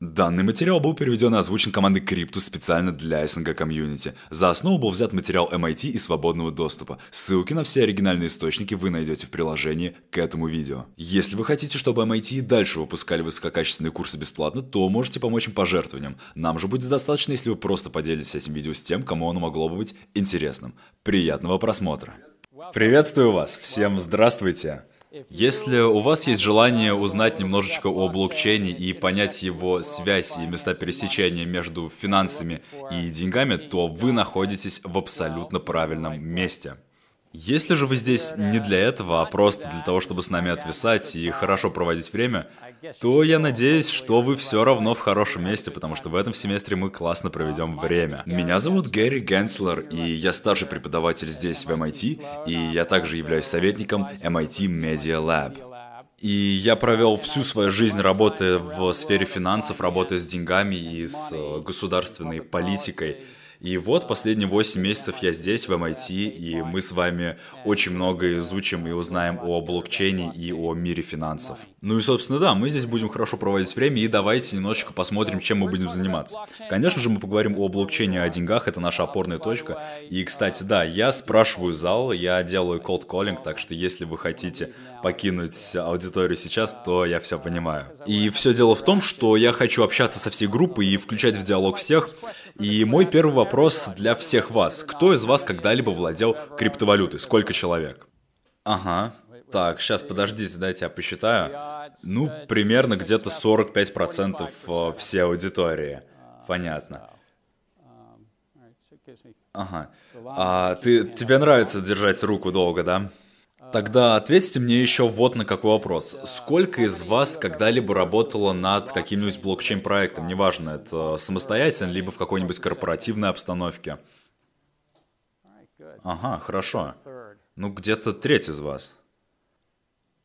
Данный материал был переведен и озвучен командой Cryptus специально для СНГ комьюнити. За основу был взят материал MIT и свободного доступа. Ссылки на все оригинальные источники вы найдете в приложении к этому видео. Если вы хотите, чтобы MIT и дальше выпускали высококачественные курсы бесплатно, то можете помочь им пожертвованием. Нам же будет достаточно, если вы просто поделитесь этим видео с тем, кому оно могло бы быть интересным. Приятного просмотра! Приветствую вас! Всем здравствуйте! Если у вас есть желание узнать немножечко о блокчейне и понять его связь и места пересечения между финансами и деньгами, то вы находитесь в абсолютно правильном месте. Если же вы здесь не для этого, а просто для того, чтобы с нами отвисать и хорошо проводить время, то я надеюсь, что вы все равно в хорошем месте, потому что в этом семестре мы классно проведем время. Меня зовут Гэри Генслер, и я старший преподаватель здесь, в MIT, и я также являюсь советником MIT Media Lab. И я провел всю свою жизнь, работая в сфере финансов, работая с деньгами и с э, государственной политикой. И вот последние 8 месяцев я здесь, в MIT, и мы с вами очень много изучим и узнаем о блокчейне и о мире финансов. Ну и, собственно, да, мы здесь будем хорошо проводить время, и давайте немножечко посмотрим, чем мы будем заниматься. Конечно же, мы поговорим о блокчейне, о деньгах, это наша опорная точка. И, кстати, да, я спрашиваю зал, я делаю cold calling, так что если вы хотите покинуть аудиторию сейчас, то я все понимаю. И все дело в том, что я хочу общаться со всей группой и включать в диалог всех. И мой первый вопрос для всех вас. Кто из вас когда-либо владел криптовалютой? Сколько человек? Ага. Так, сейчас подождите, дайте я посчитаю. Ну, примерно где-то 45% э, всей аудитории. Понятно. Ага. А ты, тебе нравится держать руку долго, да? Тогда ответьте мне еще вот на какой вопрос. Сколько из вас когда-либо работало над каким-нибудь блокчейн-проектом? Неважно, это самостоятельно, либо в какой-нибудь корпоративной обстановке. Ага, хорошо. Ну, где-то треть из вас.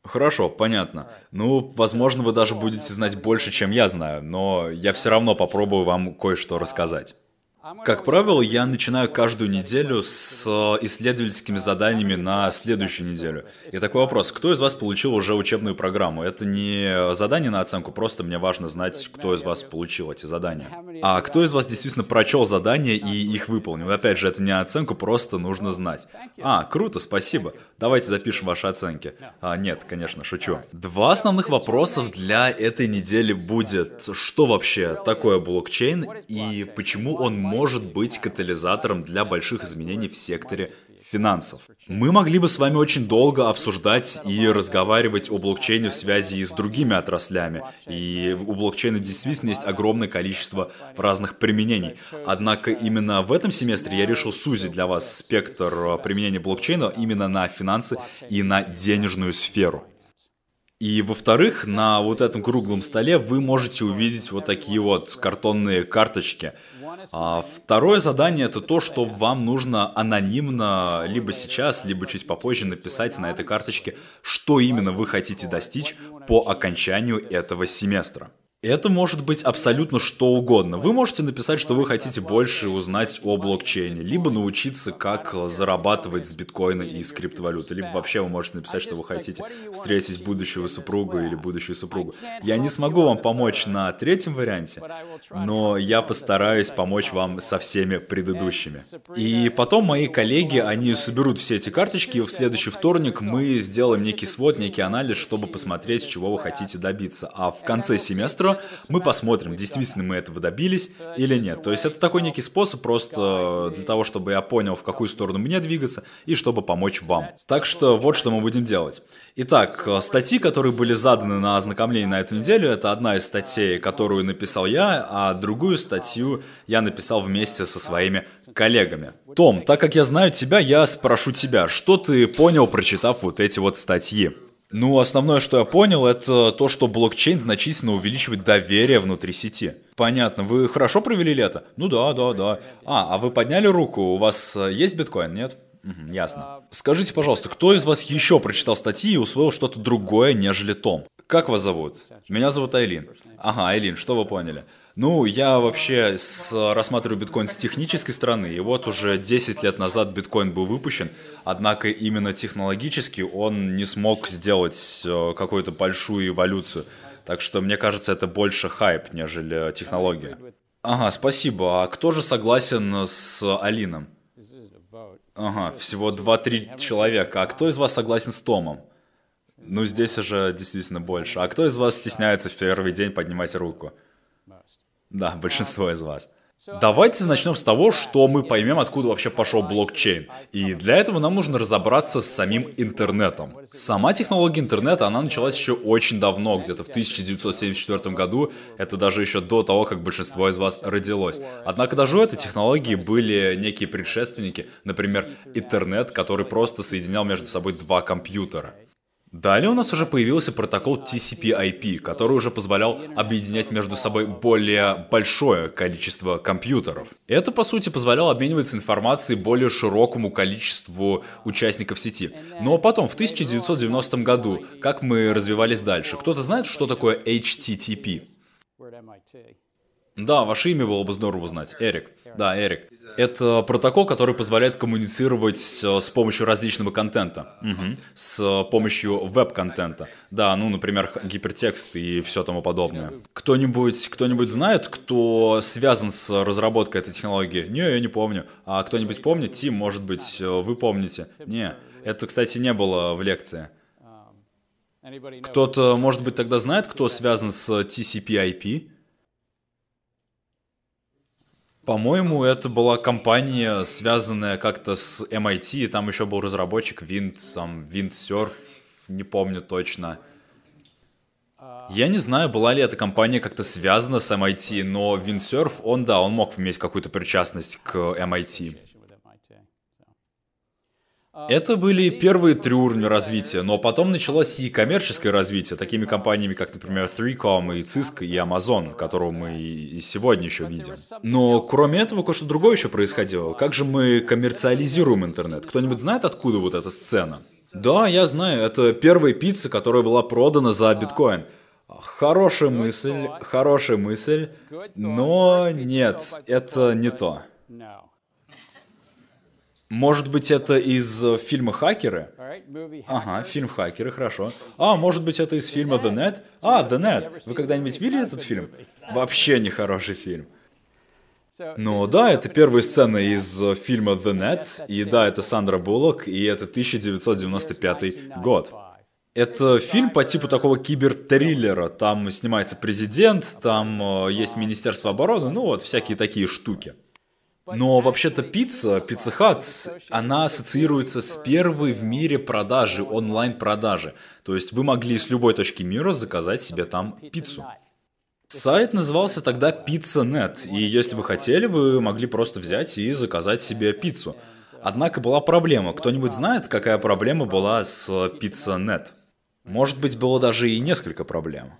Хорошо, понятно. Ну, возможно, вы даже будете знать больше, чем я знаю, но я все равно попробую вам кое-что рассказать. Как правило, я начинаю каждую неделю с э, исследовательскими заданиями на следующую неделю. И такой вопрос, кто из вас получил уже учебную программу? Это не задание на оценку, просто мне важно знать, кто из вас получил эти задания. А кто из вас действительно прочел задания и их выполнил? Опять же, это не оценку, просто нужно знать. А, круто, спасибо. Давайте запишем ваши оценки. А, нет, конечно, шучу. Два основных вопросов для этой недели будет, что вообще такое блокчейн и почему он может быть катализатором для больших изменений в секторе финансов. Мы могли бы с вами очень долго обсуждать и разговаривать о блокчейне в связи с другими отраслями. И у блокчейна действительно есть огромное количество разных применений. Однако именно в этом семестре я решил сузить для вас спектр применения блокчейна именно на финансы и на денежную сферу. И во-вторых, на вот этом круглом столе вы можете увидеть вот такие вот картонные карточки. А второе задание это то, что вам нужно анонимно, либо сейчас, либо чуть попозже написать на этой карточке, что именно вы хотите достичь по окончанию этого семестра. Это может быть абсолютно что угодно. Вы можете написать, что вы хотите больше узнать о блокчейне, либо научиться, как зарабатывать с биткоина и с криптовалюты, либо вообще вы можете написать, что вы хотите встретить будущего супруга или будущую супругу. Я не смогу вам помочь на третьем варианте, но я постараюсь помочь вам со всеми предыдущими. И потом мои коллеги, они соберут все эти карточки, и в следующий вторник мы сделаем некий свод, некий анализ, чтобы посмотреть, чего вы хотите добиться. А в конце семестра мы посмотрим, действительно мы этого добились или нет. То есть это такой некий способ просто для того, чтобы я понял, в какую сторону мне двигаться и чтобы помочь вам. Так что вот что мы будем делать. Итак, статьи, которые были заданы на ознакомление на эту неделю, это одна из статей, которую написал я, а другую статью я написал вместе со своими коллегами. Том, так как я знаю тебя, я спрошу тебя, что ты понял, прочитав вот эти вот статьи? Ну, основное, что я понял, это то, что блокчейн значительно увеличивает доверие внутри сети. Понятно. Вы хорошо провели лето? Ну да, да, да. А, а вы подняли руку? У вас э, есть биткоин, нет? Угу, ясно. Скажите, пожалуйста, кто из вас еще прочитал статьи и усвоил что-то другое, нежели Том? Как вас зовут? Меня зовут Айлин. Ага, Айлин, что вы поняли? Ну, я вообще с, рассматриваю биткоин с технической стороны, и вот уже 10 лет назад биткоин был выпущен, однако именно технологически он не смог сделать э, какую-то большую эволюцию. Так что, мне кажется, это больше хайп, нежели технология. Ага, спасибо. А кто же согласен с Алином? Ага, всего 2-3 человека. А кто из вас согласен с Томом? Ну, здесь уже действительно больше. А кто из вас стесняется в первый день поднимать руку? Да, большинство из вас. Давайте начнем с того, что мы поймем, откуда вообще пошел блокчейн. И для этого нам нужно разобраться с самим интернетом. Сама технология интернета, она началась еще очень давно, где-то в 1974 году. Это даже еще до того, как большинство из вас родилось. Однако даже у этой технологии были некие предшественники, например, интернет, который просто соединял между собой два компьютера. Далее у нас уже появился протокол TCP/IP, который уже позволял объединять между собой более большое количество компьютеров. Это, по сути, позволяло обмениваться информацией более широкому количеству участников сети. Но потом, в 1990 году, как мы развивались дальше? Кто-то знает, что такое HTTP? Да, ваше имя было бы здорово узнать. Эрик. Да, Эрик. Это протокол, который позволяет коммуницировать с помощью различного контента. Угу. С помощью веб-контента. Да, ну, например, гипертекст и все тому подобное. Кто-нибудь кто знает, кто связан с разработкой этой технологии? Не, я не помню. А кто-нибудь помнит? Тим, может быть, вы помните? Не. Это, кстати, не было в лекции. Кто-то, может быть, тогда знает, кто связан с TCP/IP? По-моему, это была компания, связанная как-то с MIT, там еще был разработчик Wind, сам Windsurf, не помню точно. Я не знаю, была ли эта компания как-то связана с MIT, но Windsurf, он, да, он мог иметь какую-то причастность к MIT. Это были первые три уровня развития, но потом началось и коммерческое развитие, такими компаниями, как, например, 3Com и Cisco и Amazon, которого мы и сегодня еще видим. Но кроме этого, кое-что другое еще происходило. Как же мы коммерциализируем интернет? Кто-нибудь знает, откуда вот эта сцена? Да, я знаю, это первая пицца, которая была продана за биткоин. Хорошая мысль, хорошая мысль, но нет, это не то. Может быть, это из э, фильма «Хакеры»? Ага, фильм «Хакеры», хорошо. А, может быть, это из фильма «The Net»? А, «The Net». Вы когда-нибудь видели этот фильм? Вообще не хороший фильм. Ну да, это первая сцена из э, фильма «The Net», и да, это Сандра Буллок, и это 1995 год. Это фильм по типу такого кибертриллера. Там снимается президент, там э, есть Министерство обороны, ну вот всякие такие штуки. Но вообще-то пицца, Pizza Hut, она ассоциируется с первой в мире продажи, онлайн-продажи. То есть вы могли с любой точки мира заказать себе там пиццу. Сайт назывался тогда Pizza.net, и если вы хотели, вы могли просто взять и заказать себе пиццу. Однако была проблема. Кто-нибудь знает, какая проблема была с Pizza.net? Может быть, было даже и несколько проблем.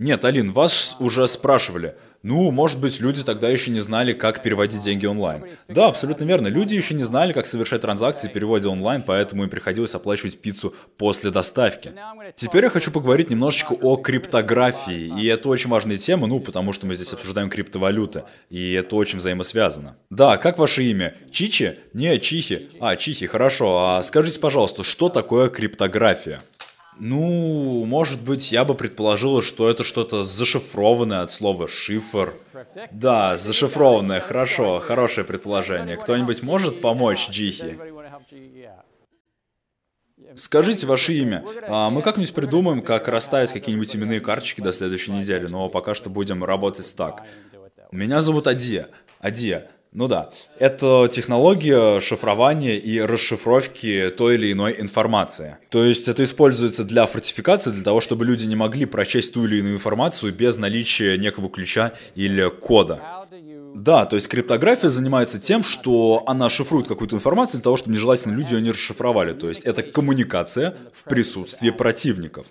Нет, Алин, вас уже спрашивали – ну, может быть, люди тогда еще не знали, как переводить деньги онлайн. Да, абсолютно верно. Люди еще не знали, как совершать транзакции в переводе онлайн, поэтому им приходилось оплачивать пиццу после доставки. Теперь я хочу поговорить немножечко о криптографии. И это очень важная тема, ну, потому что мы здесь обсуждаем криптовалюты. И это очень взаимосвязано. Да, как ваше имя? Чичи? Не, Чихи. А, Чихи, хорошо. А скажите, пожалуйста, что такое криптография? Ну, может быть, я бы предположил, что это что-то зашифрованное от слова «шифр». Да, зашифрованное, хорошо, хорошее предположение. Кто-нибудь может помочь Джихи? Скажите ваше имя. А мы как-нибудь придумаем, как расставить какие-нибудь именные карточки до следующей недели, но пока что будем работать так. Меня зовут Адия. Адия. Ну да, это технология шифрования и расшифровки той или иной информации. То есть это используется для фортификации, для того, чтобы люди не могли прочесть ту или иную информацию без наличия некого ключа или кода. Да, то есть криптография занимается тем, что она шифрует какую-то информацию для того, чтобы нежелательные люди ее не расшифровали. То есть это коммуникация в присутствии противников.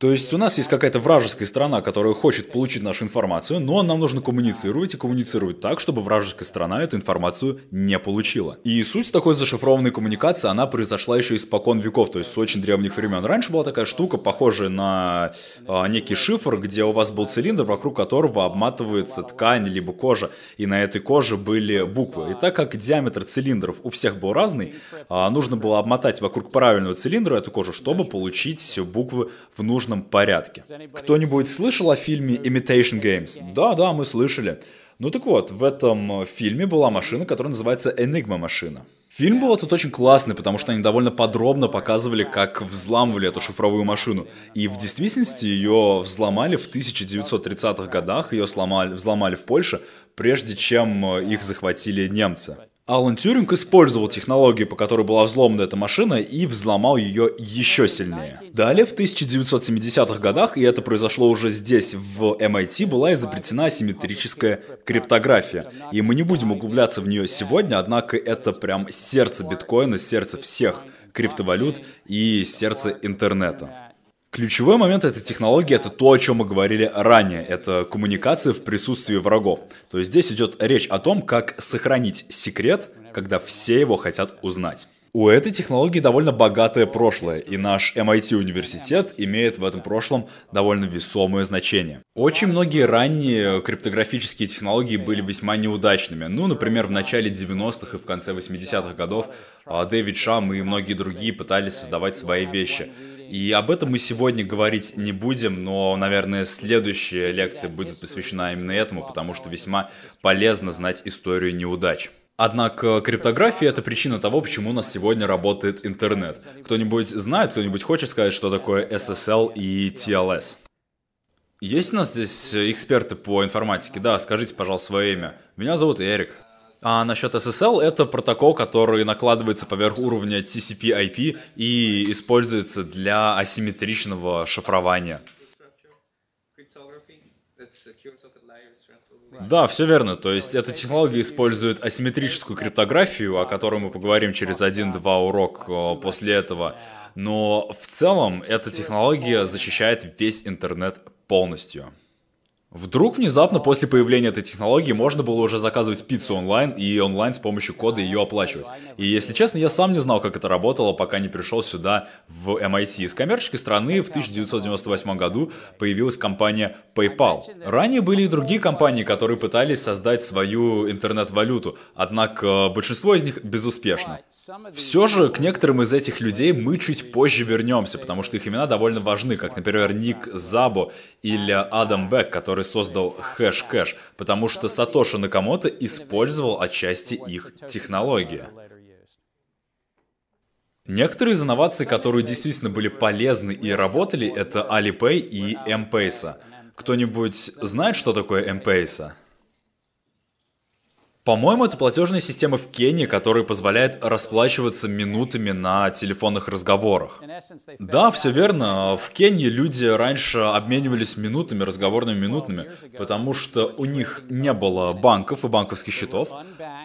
То есть у нас есть какая-то вражеская страна, которая хочет получить нашу информацию, но нам нужно коммуницировать и коммуницировать так, чтобы вражеская страна эту информацию не получила. И суть такой зашифрованной коммуникации, она произошла еще испокон веков, то есть с очень древних времен. Раньше была такая штука, похожая на а, некий шифр, где у вас был цилиндр, вокруг которого обматывается ткань либо кожа, и на этой коже были буквы. И так как диаметр цилиндров у всех был разный, а, нужно было обмотать вокруг правильного цилиндра эту кожу, чтобы получить буквы в нужном нужном порядке. Кто-нибудь слышал о фильме Imitation Games? Да, да, мы слышали. Ну так вот, в этом фильме была машина, которая называется Enigma машина. Фильм был тут очень классный, потому что они довольно подробно показывали, как взламывали эту шифровую машину. И в действительности ее взломали в 1930-х годах, ее взломали в Польше, прежде чем их захватили немцы. Алан Тюринг использовал технологию, по которой была взломана эта машина, и взломал ее еще сильнее. Далее, в 1970-х годах, и это произошло уже здесь, в MIT, была изобретена асимметрическая криптография. И мы не будем углубляться в нее сегодня, однако это прям сердце биткоина, сердце всех криптовалют и сердце интернета. Ключевой момент этой технологии это то, о чем мы говорили ранее. Это коммуникация в присутствии врагов. То есть здесь идет речь о том, как сохранить секрет, когда все его хотят узнать. У этой технологии довольно богатое прошлое, и наш MIT университет имеет в этом прошлом довольно весомое значение. Очень многие ранние криптографические технологии были весьма неудачными. Ну, например, в начале 90-х и в конце 80-х годов а, Дэвид Шам и многие другие пытались создавать свои вещи. И об этом мы сегодня говорить не будем, но, наверное, следующая лекция будет посвящена именно этому, потому что весьма полезно знать историю неудач. Однако криптография это причина того, почему у нас сегодня работает интернет. Кто-нибудь знает, кто-нибудь хочет сказать, что такое SSL и TLS? Есть у нас здесь эксперты по информатике? Да, скажите, пожалуйста, свое имя. Меня зовут Эрик. А насчет SSL это протокол, который накладывается поверх уровня TCP/IP и используется для асимметричного шифрования. Да, все верно. То есть эта технология использует асимметрическую криптографию, о которой мы поговорим через один-два урок после этого. Но в целом эта технология защищает весь интернет полностью. Вдруг внезапно после появления этой технологии можно было уже заказывать пиццу онлайн и онлайн с помощью кода ее оплачивать. И если честно, я сам не знал, как это работало, пока не пришел сюда в MIT. С коммерческой стороны в 1998 году появилась компания PayPal. Ранее были и другие компании, которые пытались создать свою интернет-валюту, однако большинство из них безуспешно. Все же к некоторым из этих людей мы чуть позже вернемся, потому что их имена довольно важны, как, например, Ник Забо или Адам Бек, который который создал Hashcash, потому что Сатоши Накамото использовал отчасти их технологию. Некоторые из инноваций, которые действительно были полезны и работали, это Alipay и M-Pesa. Кто-нибудь знает, что такое M-Pesa? По-моему, это платежная система в Кении, которая позволяет расплачиваться минутами на телефонных разговорах. Да, все верно. В Кении люди раньше обменивались минутами, разговорными минутами, потому что у них не было банков и банковских счетов,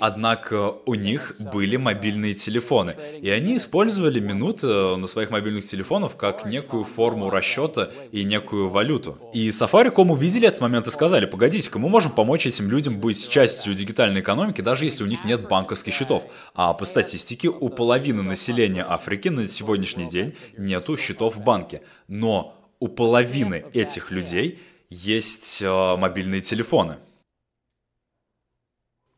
однако у них были мобильные телефоны, и они использовали минуты на своих мобильных телефонах как некую форму расчета и некую валюту. И Safaricom увидели этот момент и сказали, погодите-ка, мы можем помочь этим людям быть частью дигитальной экономики, даже если у них нет банковских счетов. А по статистике у половины населения Африки на сегодняшний день нету счетов в банке. Но у половины этих людей есть э, мобильные телефоны.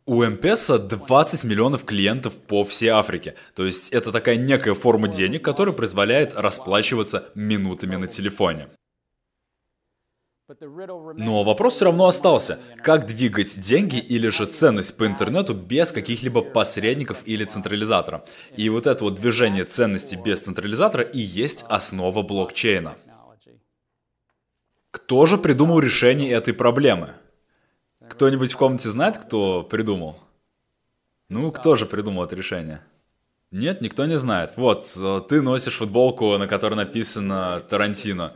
У МПСа 20 миллионов клиентов по всей Африке. То есть это такая некая форма денег, которая позволяет расплачиваться минутами на телефоне. Но вопрос все равно остался. Как двигать деньги или же ценность по интернету без каких-либо посредников или централизатора? И вот это вот движение ценности без централизатора и есть основа блокчейна. Кто же придумал решение этой проблемы? Кто-нибудь в комнате знает, кто придумал? Ну, кто же придумал это решение? Нет, никто не знает. Вот, э, ты носишь футболку, на которой написано Тарантино.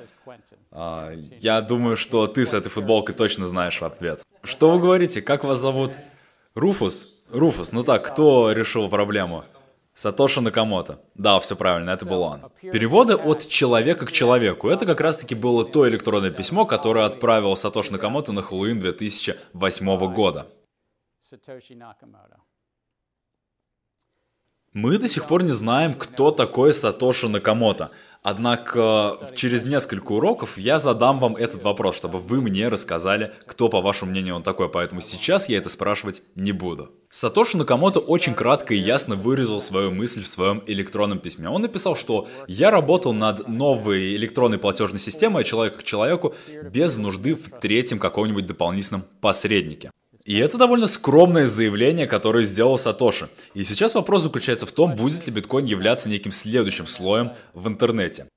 А, я думаю, что ты с этой футболкой точно знаешь ответ. Что вы говорите? Как вас зовут? Руфус? Руфус, ну так, кто решил проблему? Сатоши Накамото. Да, все правильно, это был он. Переводы от человека к человеку. Это как раз-таки было то электронное письмо, которое отправил Сатоши Накамото на Хэллоуин 2008 года. Мы до сих пор не знаем, кто такой Сатоши Накамото. Однако через несколько уроков я задам вам этот вопрос, чтобы вы мне рассказали, кто, по вашему мнению, он такой, поэтому сейчас я это спрашивать не буду. Сатоши Накамото очень кратко и ясно выразил свою мысль в своем электронном письме. Он написал, что «Я работал над новой электронной платежной системой человека к человеку без нужды в третьем каком-нибудь дополнительном посреднике». И это довольно скромное заявление, которое сделал Сатоши. И сейчас вопрос заключается в том, будет ли биткоин являться неким следующим слоем в интернете.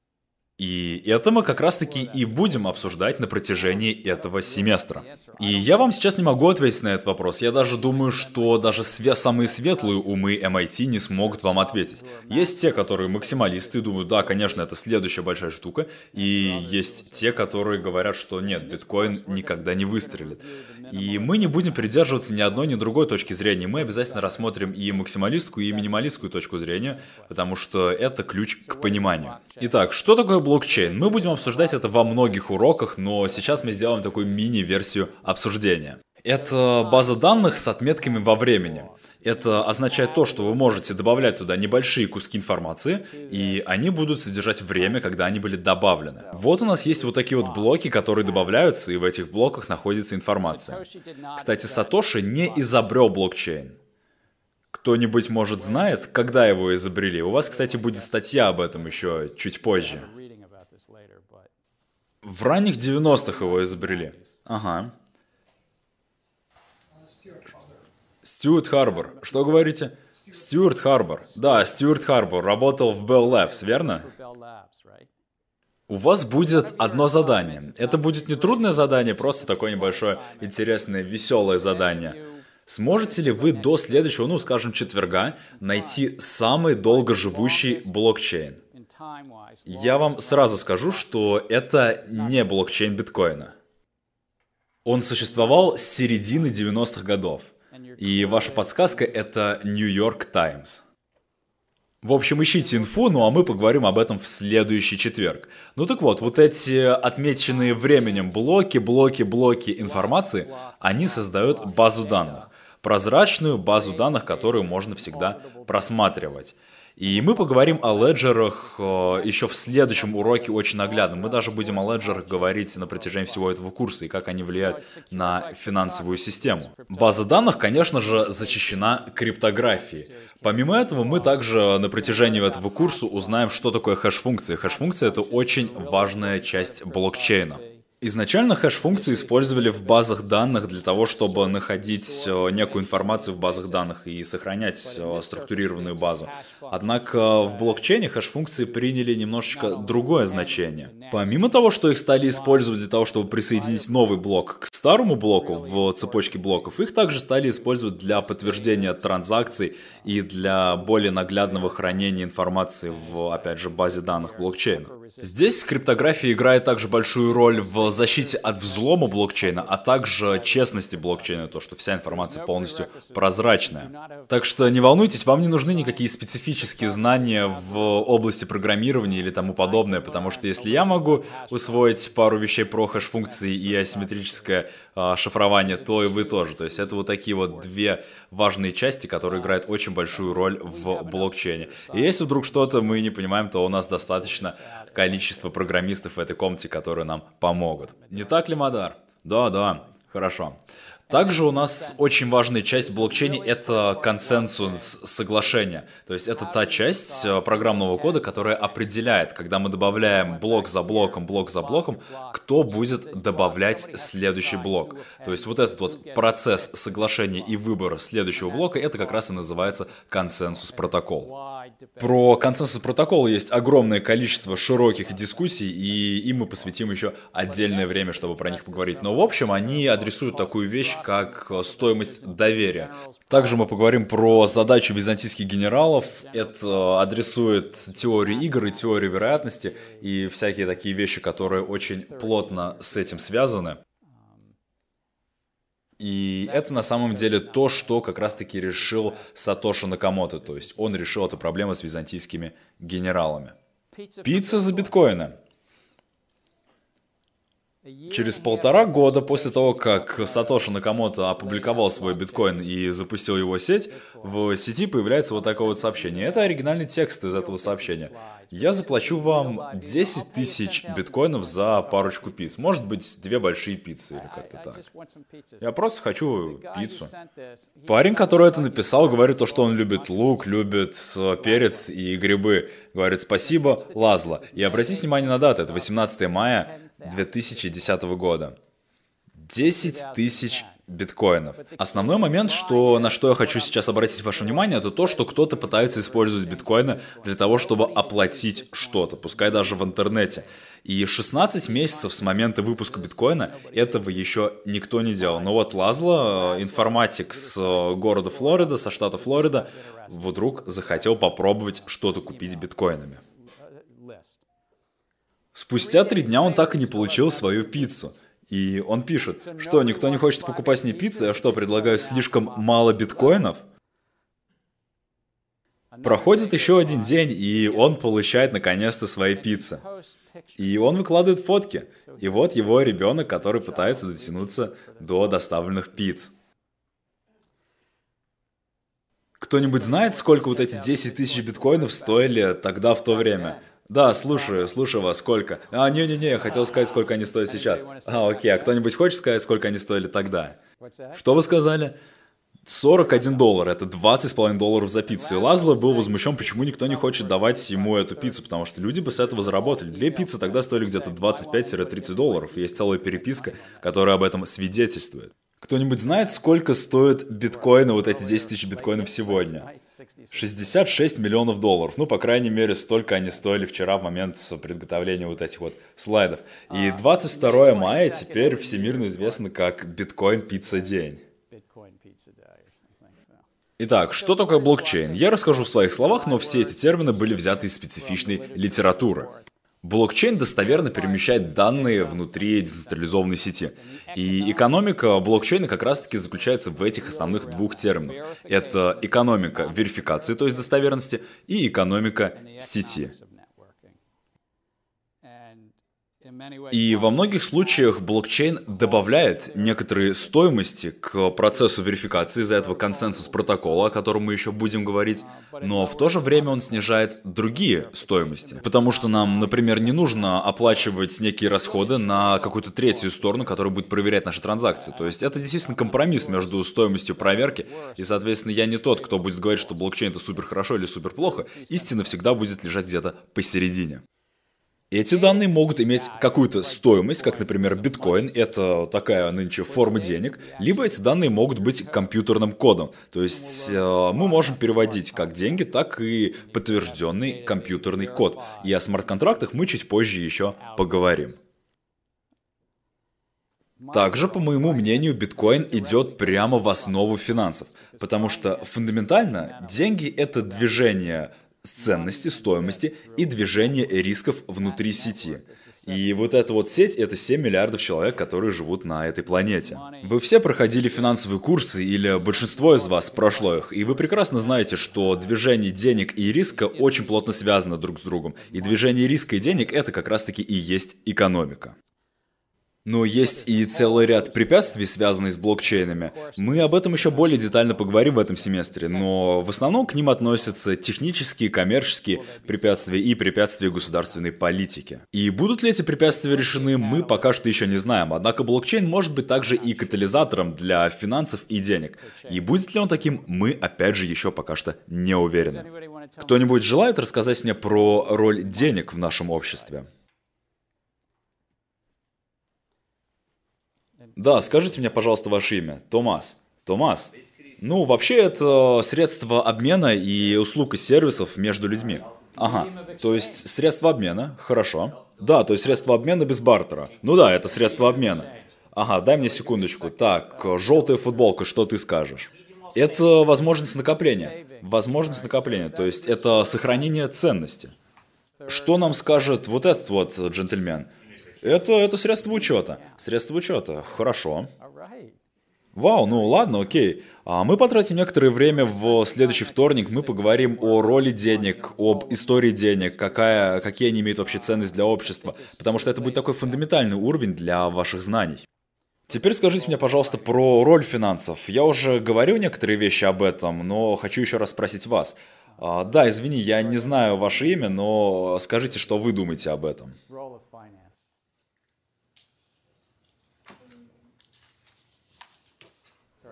И это мы как раз-таки и будем обсуждать на протяжении этого семестра. И я вам сейчас не могу ответить на этот вопрос. Я даже думаю, что даже све- самые светлые умы MIT не смогут вам ответить. Есть те, которые максималисты и думают, да, конечно, это следующая большая штука. И есть те, которые говорят, что нет, биткоин никогда не выстрелит. И мы не будем придерживаться ни одной, ни другой точки зрения. Мы обязательно рассмотрим и максималистскую, и минималистскую точку зрения, потому что это ключ к пониманию. Итак, что такое блокчейн? Мы будем обсуждать это во многих уроках, но сейчас мы сделаем такую мини-версию обсуждения. Это база данных с отметками во времени. Это означает то, что вы можете добавлять туда небольшие куски информации, и они будут содержать время, когда они были добавлены. Вот у нас есть вот такие вот блоки, которые добавляются, и в этих блоках находится информация. Кстати, Сатоши не изобрел блокчейн. Кто-нибудь, может, знает, когда его изобрели? У вас, кстати, будет статья об этом еще чуть позже. В ранних 90-х его изобрели. Ага. Стюарт Харбор. Что говорите? Стюарт Харбор. Да, Стюарт Харбор работал в Bell Labs, верно? У вас будет одно задание. Это будет не трудное задание, просто такое небольшое, интересное, веселое задание. Сможете ли вы до следующего, ну, скажем, четверга, найти самый долгоживущий блокчейн? Я вам сразу скажу, что это не блокчейн биткоина. Он существовал с середины 90-х годов. И ваша подсказка — это New York Times. В общем, ищите инфу, ну а мы поговорим об этом в следующий четверг. Ну так вот, вот эти отмеченные временем блоки, блоки, блоки информации, они создают базу данных. Прозрачную базу данных, которую можно всегда просматривать. И мы поговорим о леджерах э, еще в следующем уроке очень наглядно. Мы даже будем о леджерах говорить на протяжении всего этого курса и как они влияют на финансовую систему. База данных, конечно же, защищена криптографией. Помимо этого, мы также на протяжении этого курса узнаем, что такое хэш-функция. Хэш-функция — это очень важная часть блокчейна. Изначально хэш-функции использовали в базах данных для того, чтобы находить э, некую информацию в базах данных и сохранять э, структурированную базу. Однако в блокчейне хэш-функции приняли немножечко другое значение. Помимо того, что их стали использовать для того, чтобы присоединить новый блок к старому блоку в цепочке блоков, их также стали использовать для подтверждения транзакций и для более наглядного хранения информации в, опять же, базе данных блокчейна. Здесь криптография играет также большую роль в защите от взлома блокчейна, а также честности блокчейна, то, что вся информация полностью прозрачная. Так что не волнуйтесь, вам не нужны никакие специфические знания в области программирования или тому подобное, потому что если я могу усвоить пару вещей про хэш-функции и асимметрическое шифрование, то и вы тоже. То есть это вот такие вот две важные части, которые играют очень большую роль в блокчейне. И если вдруг что-то мы не понимаем, то у нас достаточно количество программистов в этой комнате, которые нам помогут. Не так ли, Мадар? Да, да, хорошо. Также у нас очень важная часть в блокчейне — это консенсус соглашения. То есть это та часть э, программного кода, которая определяет, когда мы добавляем блок за блоком, блок за блоком, кто будет добавлять следующий блок. То есть вот этот вот процесс соглашения и выбора следующего блока, это как раз и называется консенсус протокол. Про консенсус протокола есть огромное количество широких дискуссий, и им мы посвятим еще отдельное время, чтобы про них поговорить. Но в общем они адресуют такую вещь, как стоимость доверия. Также мы поговорим про задачу византийских генералов. Это адресует теорию игр и теорию вероятности и всякие такие вещи, которые очень плотно с этим связаны. И это на самом деле то, что как раз-таки решил Сатоши Накамото. То есть он решил эту проблему с византийскими генералами. Пицца за биткоины. Через полтора года после того, как Сатоши Накамото опубликовал свой биткоин и запустил его сеть, в сети появляется вот такое вот сообщение. Это оригинальный текст из этого сообщения. Я заплачу вам 10 тысяч биткоинов за парочку пиц. Может быть, две большие пиццы или как-то так. Я просто хочу пиццу. Парень, который это написал, говорит то, что он любит лук, любит перец и грибы. Говорит спасибо, Лазла. И обратите внимание на дату, это 18 мая 2010 года. 10 тысяч биткоинов. Основной момент, что, на что я хочу сейчас обратить ваше внимание, это то, что кто-то пытается использовать биткоины для того, чтобы оплатить что-то, пускай даже в интернете. И 16 месяцев с момента выпуска биткоина этого еще никто не делал. Но вот Лазло, информатик с э, города Флорида, со штата Флорида, вдруг захотел попробовать что-то купить биткоинами. Спустя три дня он так и не получил свою пиццу – и он пишет, что никто не хочет покупать мне пиццу, я что, предлагаю слишком мало биткоинов? Проходит еще один день, и он получает наконец-то свои пиццы. И он выкладывает фотки. И вот его ребенок, который пытается дотянуться до доставленных пиц. Кто-нибудь знает, сколько вот эти 10 тысяч биткоинов стоили тогда в то время? Да, слушаю, слушаю вас, сколько? А, не-не-не, я хотел сказать, сколько они стоят сейчас. А, окей, а кто-нибудь хочет сказать, сколько они стоили тогда? Что вы сказали? 41 доллар, это 20,5 долларов за пиццу. И Лазло был возмущен, почему никто не хочет давать ему эту пиццу, потому что люди бы с этого заработали. Две пиццы тогда стоили где-то 25-30 долларов. Есть целая переписка, которая об этом свидетельствует. Кто-нибудь знает, сколько стоит биткоины, вот эти 10 тысяч биткоинов сегодня? 66 миллионов долларов. Ну, по крайней мере, столько они стоили вчера в момент приготовления вот этих вот слайдов. И 22 мая теперь всемирно известно как биткоин пицца день. Итак, что такое блокчейн? Я расскажу в своих словах, но все эти термины были взяты из специфичной литературы. Блокчейн достоверно перемещает данные внутри децентрализованной сети. И экономика блокчейна как раз-таки заключается в этих основных двух терминах. Это экономика верификации, то есть достоверности, и экономика сети. И во многих случаях блокчейн добавляет некоторые стоимости к процессу верификации, из-за этого консенсус протокола, о котором мы еще будем говорить, но в то же время он снижает другие стоимости. Потому что нам, например, не нужно оплачивать некие расходы на какую-то третью сторону, которая будет проверять наши транзакции. То есть это действительно компромисс между стоимостью проверки, и, соответственно, я не тот, кто будет говорить, что блокчейн это супер хорошо или супер плохо. Истина всегда будет лежать где-то посередине. Эти данные могут иметь какую-то стоимость, как, например, биткоин, это такая нынче форма денег, либо эти данные могут быть компьютерным кодом. То есть э, мы можем переводить как деньги, так и подтвержденный компьютерный код. И о смарт-контрактах мы чуть позже еще поговорим. Также, по моему мнению, биткоин идет прямо в основу финансов, потому что фундаментально деньги это движение ценности, стоимости и движения рисков внутри сети. И вот эта вот сеть — это 7 миллиардов человек, которые живут на этой планете. Вы все проходили финансовые курсы, или большинство из вас прошло их, и вы прекрасно знаете, что движение денег и риска очень плотно связано друг с другом. И движение риска и денег — это как раз-таки и есть экономика. Но есть и целый ряд препятствий, связанных с блокчейнами. Мы об этом еще более детально поговорим в этом семестре, но в основном к ним относятся технические, коммерческие препятствия и препятствия государственной политики. И будут ли эти препятствия решены, мы пока что еще не знаем. Однако блокчейн может быть также и катализатором для финансов и денег. И будет ли он таким, мы опять же еще пока что не уверены. Кто-нибудь желает рассказать мне про роль денег в нашем обществе? Да, скажите мне, пожалуйста, ваше имя. Томас. Томас. Ну, вообще это средство обмена и услуг и сервисов между людьми. Ага, то есть средство обмена, хорошо. Да, то есть средство обмена без бартера. Ну да, это средство обмена. Ага, дай мне секундочку. Так, желтая футболка, что ты скажешь? Это возможность накопления. Возможность накопления, то есть это сохранение ценности. Что нам скажет вот этот вот джентльмен? Это, это средство учета. Средство учета. Хорошо. Вау, ну ладно, окей. А мы потратим некоторое время в следующий вторник. Мы поговорим о роли денег, об истории денег, какая, какие они имеют вообще ценность для общества. Потому что это будет такой фундаментальный уровень для ваших знаний. Теперь скажите мне, пожалуйста, про роль финансов. Я уже говорил некоторые вещи об этом, но хочу еще раз спросить вас. А, да, извини, я не знаю ваше имя, но скажите, что вы думаете об этом.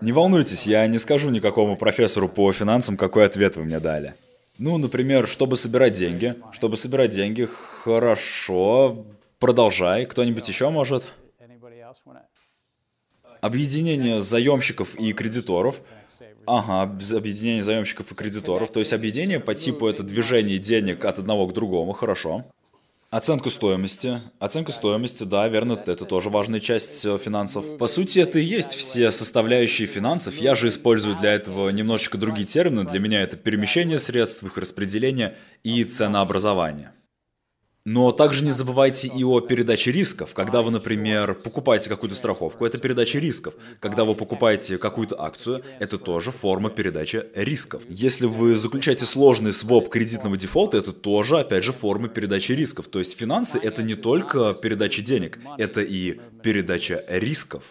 Не волнуйтесь, я не скажу никакому профессору по финансам, какой ответ вы мне дали. Ну, например, чтобы собирать деньги. Чтобы собирать деньги, хорошо. Продолжай. Кто-нибудь еще может? Объединение заемщиков и кредиторов. Ага, объединение заемщиков и кредиторов. То есть объединение по типу это движение денег от одного к другому. Хорошо. Оценку стоимости. Оценка стоимости, да, верно, это тоже важная часть э, финансов. По сути, это и есть все составляющие финансов. Я же использую для этого немножечко другие термины. Для меня это перемещение средств, их распределение и ценообразование. Но также не забывайте и о передаче рисков. Когда вы, например, покупаете какую-то страховку, это передача рисков. Когда вы покупаете какую-то акцию, это тоже форма передачи рисков. Если вы заключаете сложный своп кредитного дефолта, это тоже, опять же, форма передачи рисков. То есть финансы — это не только передача денег, это и передача рисков.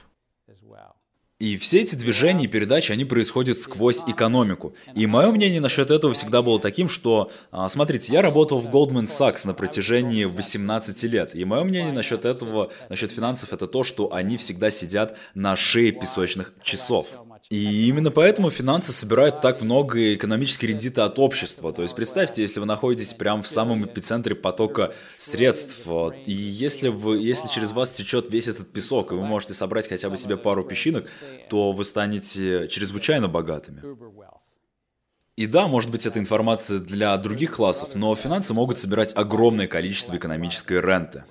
И все эти движения и передачи, они происходят сквозь экономику. И мое мнение насчет этого всегда было таким, что, а, смотрите, я работал в Goldman Sachs на протяжении 18 лет. И мое мнение насчет этого, насчет финансов, это то, что они всегда сидят на шее песочных часов. И именно поэтому финансы собирают так много экономической кредита от общества. То есть представьте, если вы находитесь прямо в самом эпицентре потока средств, и если, вы, если через вас течет весь этот песок, и вы можете собрать хотя бы себе пару песчинок, то вы станете чрезвычайно богатыми. И да, может быть, это информация для других классов, но финансы могут собирать огромное количество экономической ренты.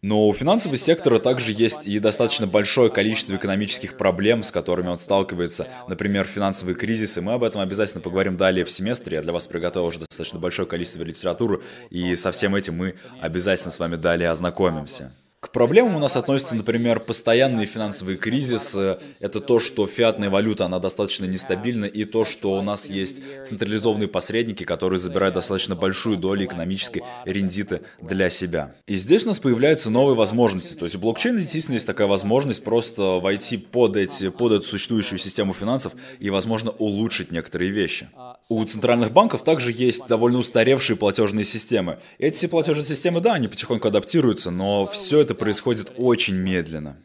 Но у финансового сектора также есть и достаточно большое количество экономических проблем, с которыми он сталкивается. Например, финансовые кризисы. Мы об этом обязательно поговорим далее в семестре. Я для вас приготовил уже достаточно большое количество литературы, и со всем этим мы обязательно с вами далее ознакомимся. К проблемам у нас относятся, например, постоянные финансовые кризисы. Это то, что фиатная валюта, она достаточно нестабильна, и то, что у нас есть централизованные посредники, которые забирают достаточно большую долю экономической рендиты для себя. И здесь у нас появляются новые возможности. То есть у блокчейна действительно есть такая возможность просто войти под, эти, под эту существующую систему финансов и, возможно, улучшить некоторые вещи. У центральных банков также есть довольно устаревшие платежные системы. Эти платежные системы, да, они потихоньку адаптируются, но все это это происходит очень медленно.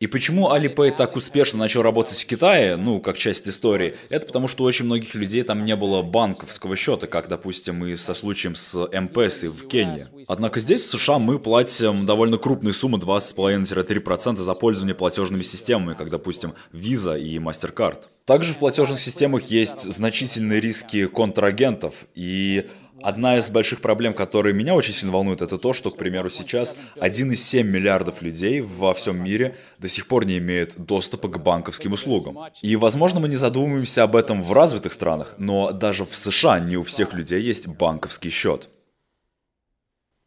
И почему Alipay так успешно начал работать в Китае, ну, как часть истории, это потому, что у очень многих людей там не было банковского счета, как, допустим, и со случаем с МПС в Кении. Однако здесь, в США, мы платим довольно крупные суммы, 2,5-3% за пользование платежными системами, как, допустим, Visa и MasterCard. Также в платежных системах есть значительные риски контрагентов, и Одна из больших проблем, которые меня очень сильно волнует, это то, что, к примеру, сейчас 1,7 миллиардов людей во всем мире до сих пор не имеют доступа к банковским услугам. И, возможно, мы не задумываемся об этом в развитых странах, но даже в США не у всех людей есть банковский счет.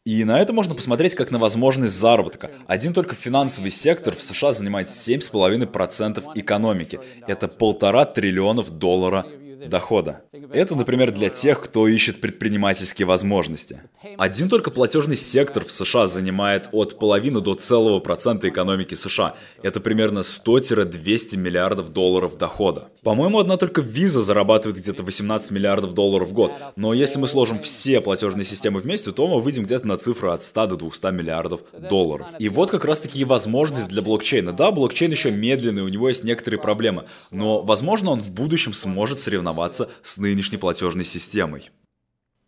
И на это можно посмотреть как на возможность заработка. Один только финансовый сектор в США занимает 7,5% экономики. Это полтора триллионов долларов дохода. Это, например, для тех, кто ищет предпринимательские возможности. Один только платежный сектор в США занимает от половины до целого процента экономики США. Это примерно 100-200 миллиардов долларов дохода. По-моему, одна только Visa зарабатывает где-то 18 миллиардов долларов в год. Но если мы сложим все платежные системы вместе, то мы выйдем где-то на цифру от 100 до 200 миллиардов долларов. И вот как раз таки возможность для блокчейна. Да, блокчейн еще медленный, у него есть некоторые проблемы, но, возможно, он в будущем сможет соревноваться соревноваться с нынешней платежной системой.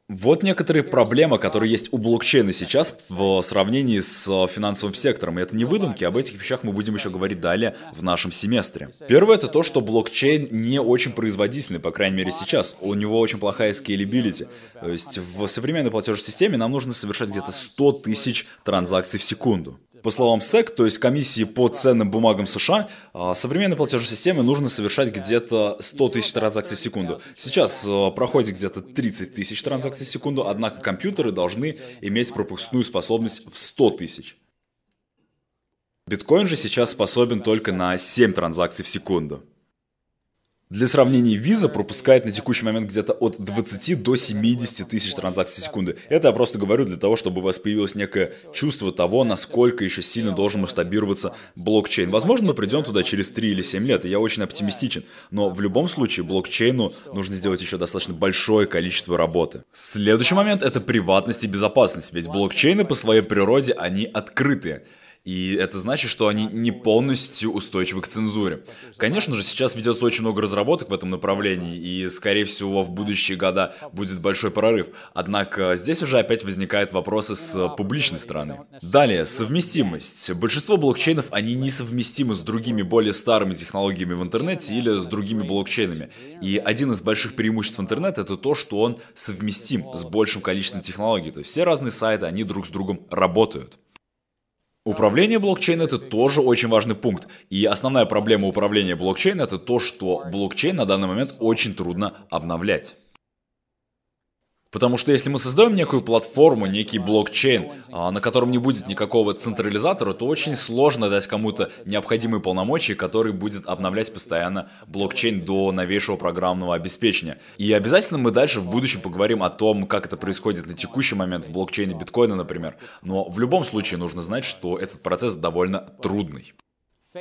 Вот некоторые проблемы, которые есть у блокчейна сейчас в сравнении с э, финансовым сектором. И это не выдумки, об этих вещах мы будем еще говорить далее в нашем семестре. Первое это то, что блокчейн не очень производительный, по крайней мере сейчас. У него очень плохая scalability. То есть в современной платежной системе нам нужно совершать где-то 100 тысяч транзакций в секунду. По словам СЭК, то есть комиссии по ценным бумагам США, а, современной платежной системе нужно совершать где-то 100 тысяч транзакций в секунду. Сейчас а, проходит где-то 30 тысяч транзакций в секунду, однако компьютеры должны иметь пропускную способность в 100 тысяч. Биткоин же сейчас способен только на 7 транзакций в секунду. Для сравнения, Visa пропускает на текущий момент где-то от 20 до 70 тысяч транзакций в секунду. Это я просто говорю для того, чтобы у вас появилось некое чувство того, насколько еще сильно должен масштабироваться блокчейн. Возможно, мы придем туда через 3 или 7 лет, и я очень оптимистичен. Но в любом случае, блокчейну нужно сделать еще достаточно большое количество работы. Следующий момент — это приватность и безопасность, ведь блокчейны по своей природе, они открытые. И это значит, что они не полностью устойчивы к цензуре. Конечно же, сейчас ведется очень много разработок в этом направлении, и, скорее всего, в будущие года будет большой прорыв. Однако здесь уже опять возникают вопросы с публичной стороны. Далее, совместимость. Большинство блокчейнов, они несовместимы с другими более старыми технологиями в интернете или с другими блокчейнами. И один из больших преимуществ интернета это то, что он совместим с большим количеством технологий. То есть все разные сайты, они друг с другом работают. Управление блокчейн это тоже очень важный пункт. И основная проблема управления блокчейн это то, что блокчейн на данный момент очень трудно обновлять. Потому что если мы создаем некую платформу, некий блокчейн, а, на котором не будет никакого централизатора, то очень сложно дать кому-то необходимые полномочия, который будет обновлять постоянно блокчейн до новейшего программного обеспечения. И обязательно мы дальше в будущем поговорим о том, как это происходит на текущий момент в блокчейне биткоина, например. Но в любом случае нужно знать, что этот процесс довольно трудный.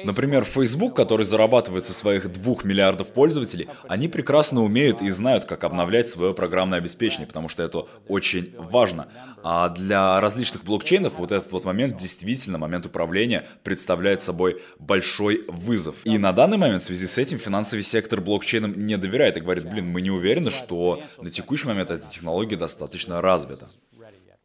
Например, Facebook, который зарабатывает со своих 2 миллиардов пользователей, они прекрасно умеют и знают, как обновлять свое программное обеспечение, потому что это очень важно. А для различных блокчейнов вот этот вот момент, действительно, момент управления представляет собой большой вызов. И на данный момент в связи с этим финансовый сектор блокчейнам не доверяет и говорит, блин, мы не уверены, что на текущий момент эта технология достаточно развита.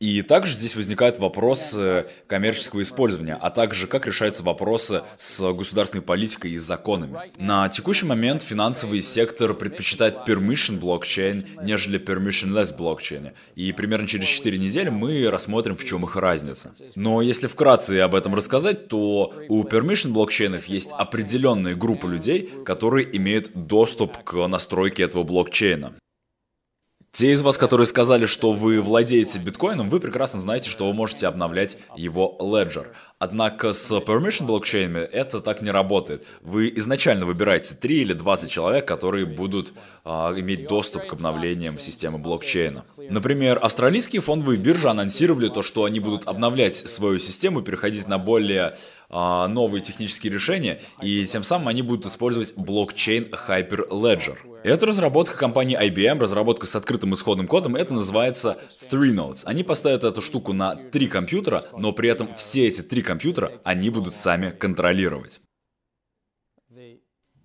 И также здесь возникают вопросы коммерческого использования, а также как решаются вопросы с государственной политикой и законами. На текущий момент финансовый сектор предпочитает permission блокчейн, нежели permissionless блокчейн. И примерно через 4 недели мы рассмотрим, в чем их разница. Но если вкратце об этом рассказать, то у permission блокчейнов есть определенная группа людей, которые имеют доступ к настройке этого блокчейна. Те из вас, которые сказали, что вы владеете биткоином, вы прекрасно знаете, что вы можете обновлять его Ledger. Однако с permission блокчейнами это так не работает. Вы изначально выбираете 3 или 20 человек, которые будут а, иметь доступ к обновлениям системы блокчейна. Например, австралийские фондовые биржи анонсировали то, что они будут обновлять свою систему, переходить на более а, новые технические решения, и тем самым они будут использовать блокчейн Hyperledger. Это разработка компании IBM, разработка с открытым исходным кодом, это называется Three Nodes. Они поставят эту штуку на три компьютера, но при этом все эти три компьютера они будут сами контролировать.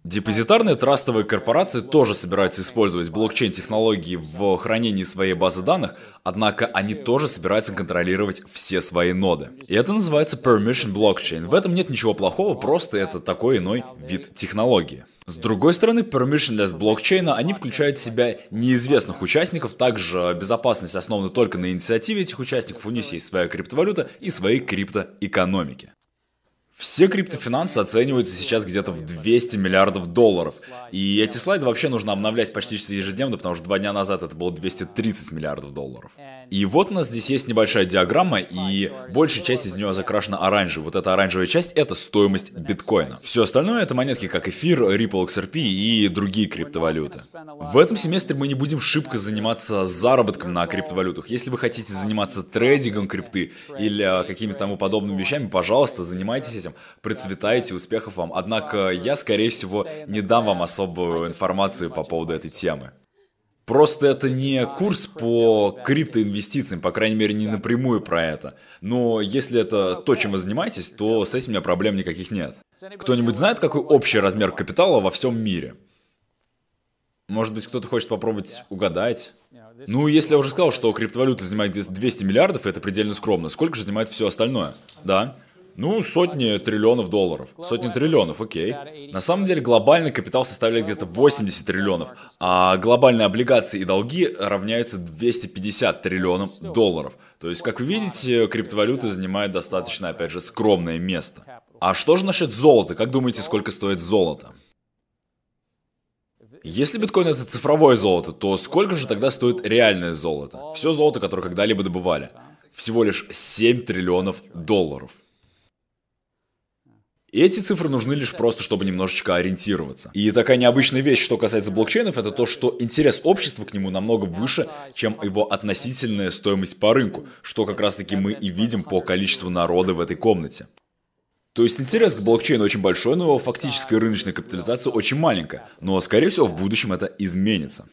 Депозитарные трастовые корпорации тоже собираются использовать блокчейн-технологии в хранении своей базы данных, однако они тоже собираются контролировать все свои ноды. И это называется Permission Blockchain. В этом нет ничего плохого, просто это такой иной вид технологии. С другой стороны, permissionless блокчейна, они включают в себя неизвестных участников, также безопасность основана только на инициативе этих участников, у них есть своя криптовалюта и свои криптоэкономики. Все криптофинансы оцениваются сейчас где-то в 200 миллиардов долларов. И эти слайды вообще нужно обновлять почти ежедневно, потому что два дня назад это было 230 миллиардов долларов. И вот у нас здесь есть небольшая диаграмма, и большая часть из нее закрашена оранжевой. Вот эта оранжевая часть — это стоимость биткоина. Все остальное — это монетки, как эфир, Ripple XRP и другие криптовалюты. В этом семестре мы не будем шибко заниматься заработком на криптовалютах. Если вы хотите заниматься трейдингом крипты или какими-то тому подобными вещами, пожалуйста, занимайтесь этим, процветайте, успехов вам. Однако я, скорее всего, не дам вам особую информацию по поводу этой темы. Просто это не курс по криптоинвестициям, по крайней мере, не напрямую про это. Но если это то, чем вы занимаетесь, то с этим у меня проблем никаких нет. Кто-нибудь знает, какой общий размер капитала во всем мире? Может быть, кто-то хочет попробовать угадать? Ну, если я уже сказал, что криптовалюта занимает где-то 200 миллиардов, это предельно скромно. Сколько же занимает все остальное? Да. Ну, сотни триллионов долларов. Сотни триллионов, окей. На самом деле глобальный капитал составляет где-то 80 триллионов, а глобальные облигации и долги равняются 250 триллионов долларов. То есть, как вы видите, криптовалюта занимает достаточно, опять же, скромное место. А что же насчет золота? Как думаете, сколько стоит золото? Если биткоин это цифровое золото, то сколько же тогда стоит реальное золото? Все золото, которое когда-либо добывали. Всего лишь 7 триллионов долларов. Эти цифры нужны лишь просто, чтобы немножечко ориентироваться. И такая необычная вещь, что касается блокчейнов, это то, что интерес общества к нему намного выше, чем его относительная стоимость по рынку, что как раз таки мы и видим по количеству народа в этой комнате. То есть интерес к блокчейну очень большой, но его фактическая рыночная капитализация очень маленькая. Но, скорее всего, в будущем это изменится.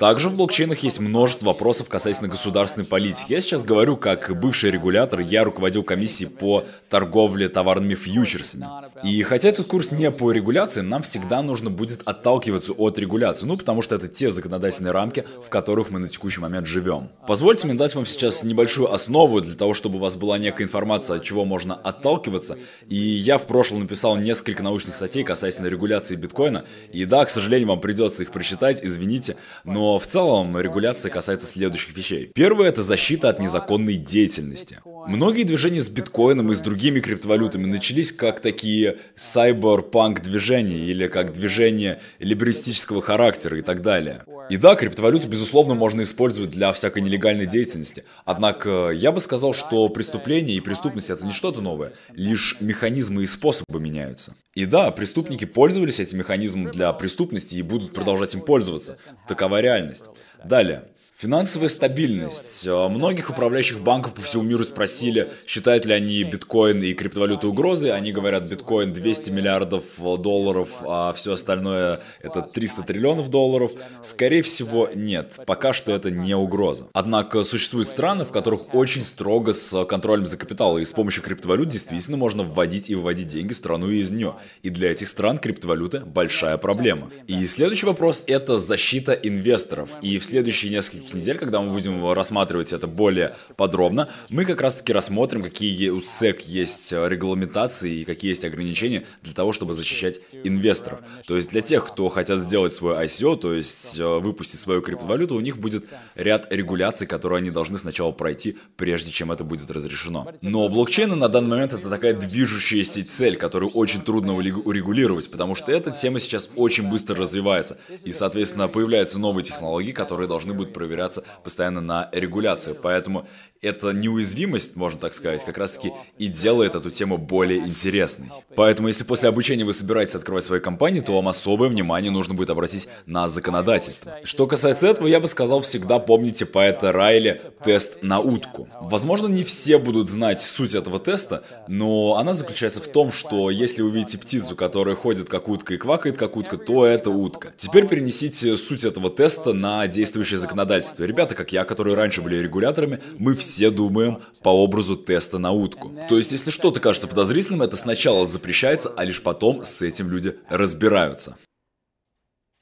Также в блокчейнах есть множество вопросов касательно государственной политики. Я сейчас говорю как бывший регулятор, я руководил комиссией по торговле товарными фьючерсами. И хотя этот курс не по регуляции, нам всегда нужно будет отталкиваться от регуляции, ну потому что это те законодательные рамки, в которых мы на текущий момент живем. Позвольте мне дать вам сейчас небольшую основу для того, чтобы у вас была некая информация, от чего можно отталкиваться. И я в прошлом написал несколько научных статей касательно регуляции биткоина. И да, к сожалению, вам придется их прочитать, извините, но в целом регуляция касается следующих вещей. Первое – это защита от незаконной деятельности. Многие движения с биткоином и с другими криптовалютами начались как такие сайберпанк движения или как движения либеристического характера и так далее. И да, криптовалюту, безусловно, можно использовать для всякой нелегальной деятельности. Однако я бы сказал, что преступление и преступность это не что-то новое, лишь механизмы и способы меняются. И да, преступники пользовались этим механизмом для преступности и будут продолжать им пользоваться. Такова реальность. Далее. Финансовая стабильность. А, многих управляющих банков по всему миру спросили, считают ли они биткоин и криптовалюты угрозой. Они говорят, биткоин 200 миллиардов долларов, а все остальное это 300 триллионов долларов. Скорее всего, нет. Пока что это не угроза. Однако существуют страны, в которых очень строго с контролем за капитал, и с помощью криптовалют действительно можно вводить и выводить деньги в страну и из нее. И для этих стран криптовалюта большая проблема. И следующий вопрос это защита инвесторов. И в следующие несколько следующих недель, когда мы будем рассматривать это более подробно, мы как раз-таки рассмотрим, какие у SEC есть регламентации и какие есть ограничения для того, чтобы защищать инвесторов. То есть для тех, кто хотят сделать свой ICO, то есть э, выпустить свою криптовалюту, у них будет ряд регуляций, которые они должны сначала пройти, прежде чем это будет разрешено. Но блокчейны на данный момент это такая движущаяся цель, которую очень трудно урегулировать, потому что эта тема сейчас очень быстро развивается, и, соответственно, появляются новые технологии, которые должны будут проверять опираться постоянно на регуляцию. Поэтому эта неуязвимость, можно так сказать, как раз-таки и делает эту тему более интересной. Поэтому, если после обучения вы собираетесь открывать свои компании, то вам особое внимание нужно будет обратить на законодательство. Что касается этого, я бы сказал, всегда помните поэта Райли «Тест на утку». Возможно, не все будут знать суть этого теста, но она заключается в том, что если вы видите птицу, которая ходит как утка и квакает как утка, то это утка. Теперь перенесите суть этого теста на действующее законодательство. Ребята, как я, которые раньше были регуляторами, мы все все думаем по образу теста на утку. То есть, если что-то кажется подозрительным, это сначала запрещается, а лишь потом с этим люди разбираются.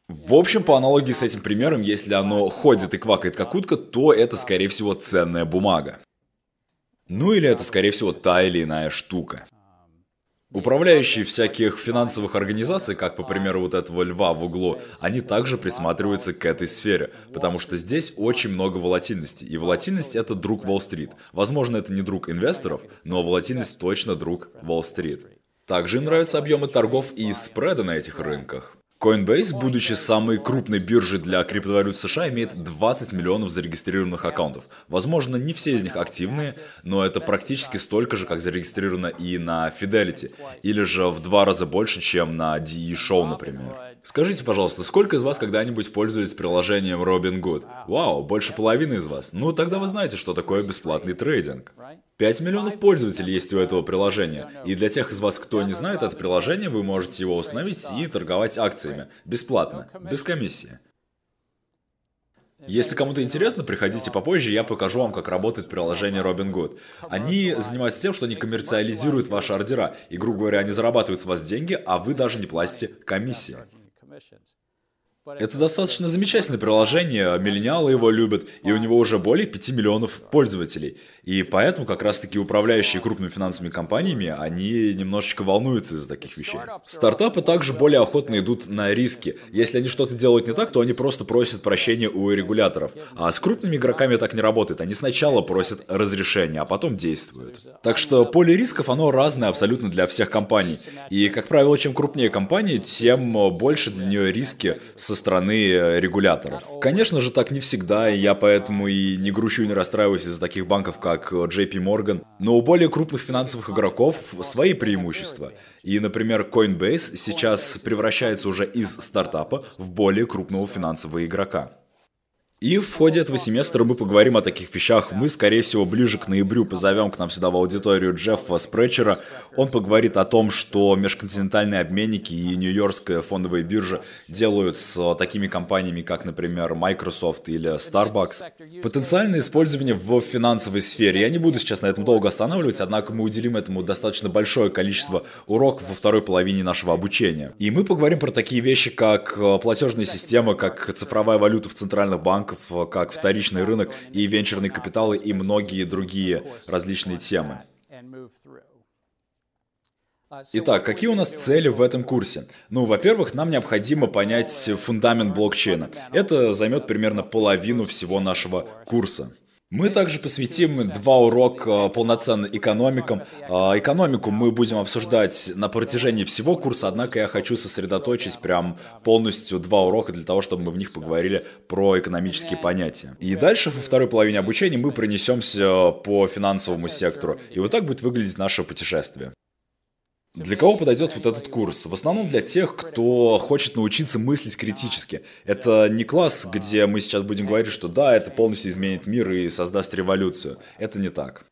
В общем, по аналогии с этим примером, если оно ходит и квакает как утка, то это, скорее всего, ценная бумага. Ну или это, скорее всего, та или иная штука. Управляющие всяких финансовых организаций, как, по примеру, вот этого льва в углу, они также присматриваются к этой сфере, потому что здесь очень много волатильности. И волатильность — это друг Уолл-стрит. Возможно, это не друг инвесторов, но волатильность точно друг Уолл-стрит. Также им нравятся объемы торгов и спреда на этих рынках. Coinbase, будучи самой крупной биржей для криптовалют США, имеет 20 миллионов зарегистрированных аккаунтов. Возможно, не все из них активные, но это практически столько же, как зарегистрировано и на Fidelity, или же в два раза больше, чем на DE Show, например. Скажите, пожалуйста, сколько из вас когда-нибудь пользовались приложением Robinhood? Вау, больше половины из вас. Ну, тогда вы знаете, что такое бесплатный трейдинг. 5 миллионов пользователей есть у этого приложения. И для тех из вас, кто не знает это приложение, вы можете его установить и торговать акциями. Бесплатно, без комиссии. Если кому-то интересно, приходите попозже, я покажу вам, как работает приложение Robinhood. Они занимаются тем, что они коммерциализируют ваши ордера. И, грубо говоря, они зарабатывают с вас деньги, а вы даже не платите комиссии. missions. Это достаточно замечательное приложение, миллениалы его любят, и у него уже более 5 миллионов пользователей. И поэтому как раз-таки управляющие крупными финансовыми компаниями, они немножечко волнуются из-за таких вещей. Стартапы также более охотно идут на риски. Если они что-то делают не так, то они просто просят прощения у регуляторов. А с крупными игроками так не работает. Они сначала просят разрешения, а потом действуют. Так что поле рисков, оно разное абсолютно для всех компаний. И, как правило, чем крупнее компания, тем больше для нее риски со стороны э, регуляторов. Конечно же, так не всегда, и я поэтому и не грущу и не расстраиваюсь из-за таких банков, как JP Morgan. Но у более крупных финансовых игроков свои преимущества. И, например, Coinbase сейчас превращается уже из стартапа в более крупного финансового игрока. И в ходе этого семестра мы поговорим о таких вещах. Мы, скорее всего, ближе к ноябрю позовем к нам сюда в аудиторию Джеффа Спречера. Он поговорит о том, что межконтинентальные обменники и Нью-Йоркская фондовая биржа делают с такими компаниями, как, например, Microsoft или Starbucks. Потенциальное использование в финансовой сфере. Я не буду сейчас на этом долго останавливаться, однако мы уделим этому достаточно большое количество уроков во второй половине нашего обучения. И мы поговорим про такие вещи, как платежные системы, как цифровая валюта в центральных банках, банков, э, как вторичный рынок и венчурные капиталы и многие другие различные темы. Итак, какие у нас цели в этом курсе? Ну, во-первых, нам необходимо понять фундамент блокчейна. Это займет примерно половину всего нашего курса. Мы также посвятим два урока полноценно экономикам. А, экономику мы будем обсуждать на протяжении всего курса, однако я хочу сосредоточить прям полностью два урока для того, чтобы мы в них поговорили про экономические понятия. И дальше во второй половине обучения мы пронесемся по финансовому сектору. И вот так будет выглядеть наше путешествие. Для кого подойдет вот этот курс? В основном для тех, кто хочет научиться мыслить критически. Это не класс, где мы сейчас будем говорить, что да, это полностью изменит мир и создаст революцию. Это не так.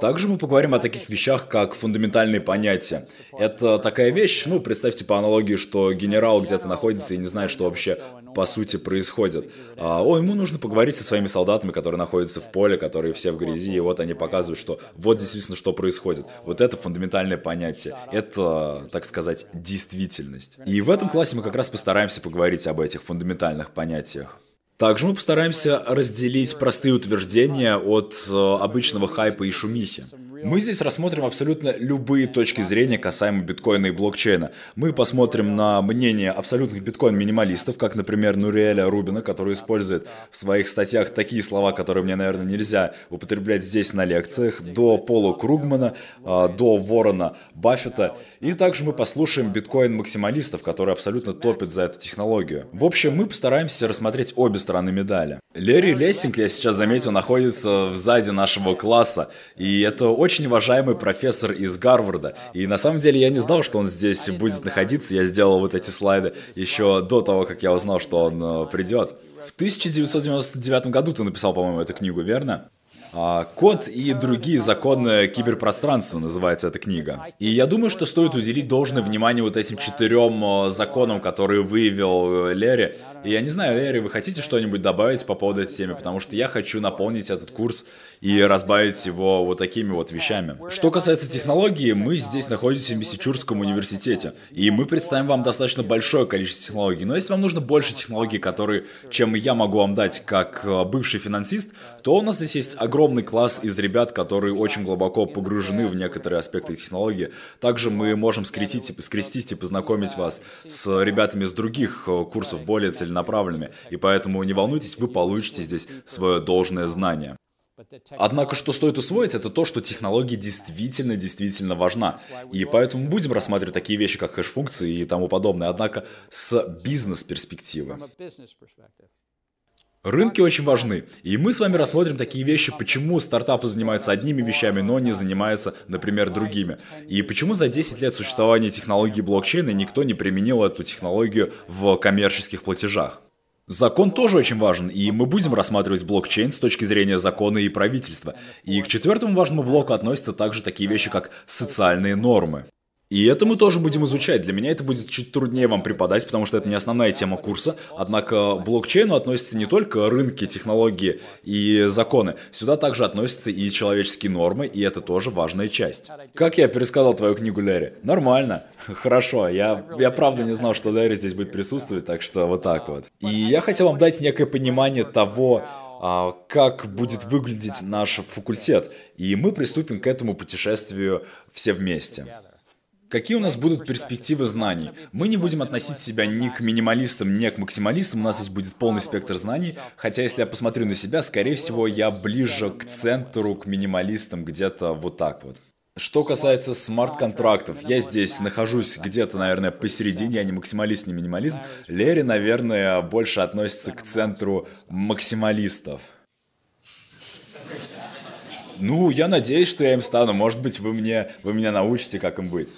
Также мы поговорим о таких вещах, как фундаментальные понятия. Это такая вещь, ну, представьте по аналогии, что генерал где-то находится и не знает, что вообще по сути происходит. А, о, ему нужно поговорить со своими солдатами, которые находятся в поле, которые все в грязи, и вот они показывают, что вот действительно что происходит. Вот это фундаментальное понятие. Это, так сказать, действительность. И в этом классе мы как раз постараемся поговорить об этих фундаментальных понятиях. Также мы постараемся разделить простые утверждения от э, обычного хайпа и шумихи. Мы здесь рассмотрим абсолютно любые точки зрения касаемо биткоина и блокчейна. Мы посмотрим на мнение абсолютных биткоин-минималистов, как, например, Нуриэля Рубина, который использует в своих статьях такие слова, которые мне, наверное, нельзя употреблять здесь на лекциях, до Пола Кругмана, а, до Ворона Баффета. И также мы послушаем биткоин-максималистов, которые абсолютно топят за эту технологию. В общем, мы постараемся рассмотреть обе стороны медали. Лерри Лессинг, я сейчас заметил, находится сзади нашего класса, и это очень очень уважаемый профессор из Гарварда. И на самом деле я не знал, что он здесь будет находиться. Я сделал вот эти слайды еще до того, как я узнал, что он э, придет. В 1999 году ты написал, по-моему, эту книгу, верно? А, «Код и другие законы киберпространства» называется эта книга. И я думаю, что стоит уделить должное внимание вот этим четырем э, законам, которые выявил э, Лерри. И я не знаю, Лерри, вы хотите что-нибудь добавить по поводу этой темы? Потому что я хочу наполнить этот курс и разбавить его вот такими вот вещами. Что касается технологии, мы здесь находимся в Мессичурском университете, и мы представим вам достаточно большое количество технологий. Но если вам нужно больше технологий, которые, чем я могу вам дать как э, бывший финансист, то у нас здесь есть огромный класс из ребят, которые очень глубоко погружены в некоторые аспекты технологии. Также мы можем скрестить, скрестить и познакомить вас с ребятами из других э, курсов, более целенаправленными. И поэтому не волнуйтесь, вы получите здесь свое должное знание. Однако, что стоит усвоить, это то, что технология действительно-действительно важна. И поэтому будем рассматривать такие вещи, как хэш-функции и тому подобное, однако с бизнес-перспективы. Рынки очень важны, и мы с вами рассмотрим такие вещи, почему стартапы занимаются одними вещами, но не занимаются, например, другими. И почему за 10 лет существования технологии блокчейна никто не применил эту технологию в коммерческих платежах. Закон тоже очень важен, и мы будем рассматривать блокчейн с точки зрения закона и правительства. И к четвертому важному блоку относятся также такие вещи, как социальные нормы. И это мы тоже будем изучать. Для меня это будет чуть труднее вам преподать, потому что это не основная тема курса. Однако блокчейну относятся не только рынки, технологии и законы. Сюда также относятся и человеческие нормы, и это тоже важная часть. Как я пересказал твою книгу, Лерри? Нормально. Хорошо. Я, я правда не знал, что Лерри здесь будет присутствовать, так что вот так вот. И я хотел вам дать некое понимание того, а, как будет выглядеть наш факультет. И мы приступим к этому путешествию все вместе. Какие у нас будут перспективы знаний? Мы не будем относить себя ни к минималистам, ни к максималистам, у нас здесь будет полный спектр знаний, хотя если я посмотрю на себя, скорее всего, я ближе к центру, к минималистам, где-то вот так вот. Что касается смарт-контрактов, я здесь нахожусь где-то, наверное, посередине, я не максималист, не минимализм. Лерри, наверное, больше относится к центру максималистов. Ну, я надеюсь, что я им стану. Может быть, вы мне, вы меня научите, как им быть.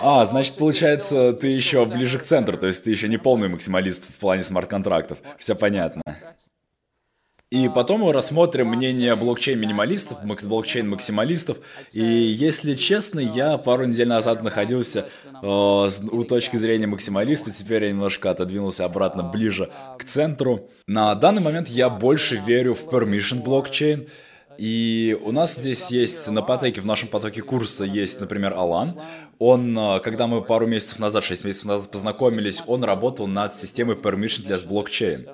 А, значит, получается, ты еще ближе к центру, то есть ты еще не полный максималист в плане смарт-контрактов. Все понятно. И потом мы рассмотрим мнение блокчейн-минималистов, блокчейн-максималистов. И если честно, я пару недель назад находился э, у точки зрения максималиста, теперь я немножко отодвинулся обратно ближе к центру. На данный момент я больше верю в permission блокчейн. И у нас здесь есть на потоке, в нашем потоке курса есть, например, Алан. Он, э, когда мы пару месяцев назад, 6 месяцев назад познакомились, он работал над системой permission для блокчейн.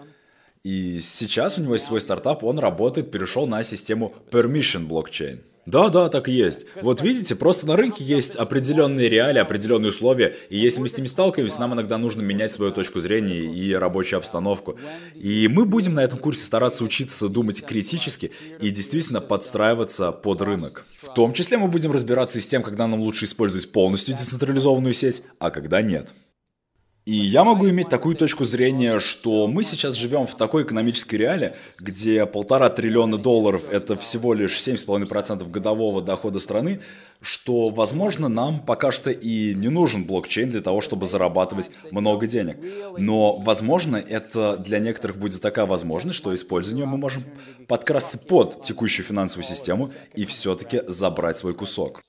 И сейчас у него есть свой стартап, он работает, перешел на систему Permission блокчейн. Да, да, так и есть. Вот видите, просто на рынке есть определенные реалии, определенные условия, и если мы с ними сталкиваемся, нам иногда нужно менять свою точку зрения и рабочую обстановку. И мы будем на этом курсе стараться учиться думать критически и действительно подстраиваться под рынок. В том числе мы будем разбираться и с тем, когда нам лучше использовать полностью децентрализованную сеть, а когда нет. И я могу иметь такую точку зрения, что мы сейчас живем в такой экономической реалии, где полтора триллиона долларов – это всего лишь 7,5% годового дохода страны, что, возможно, нам пока что и не нужен блокчейн для того, чтобы зарабатывать много денег. Но, возможно, это для некоторых будет такая возможность, что используя ее мы можем подкрасться под текущую финансовую систему и все-таки забрать свой кусок.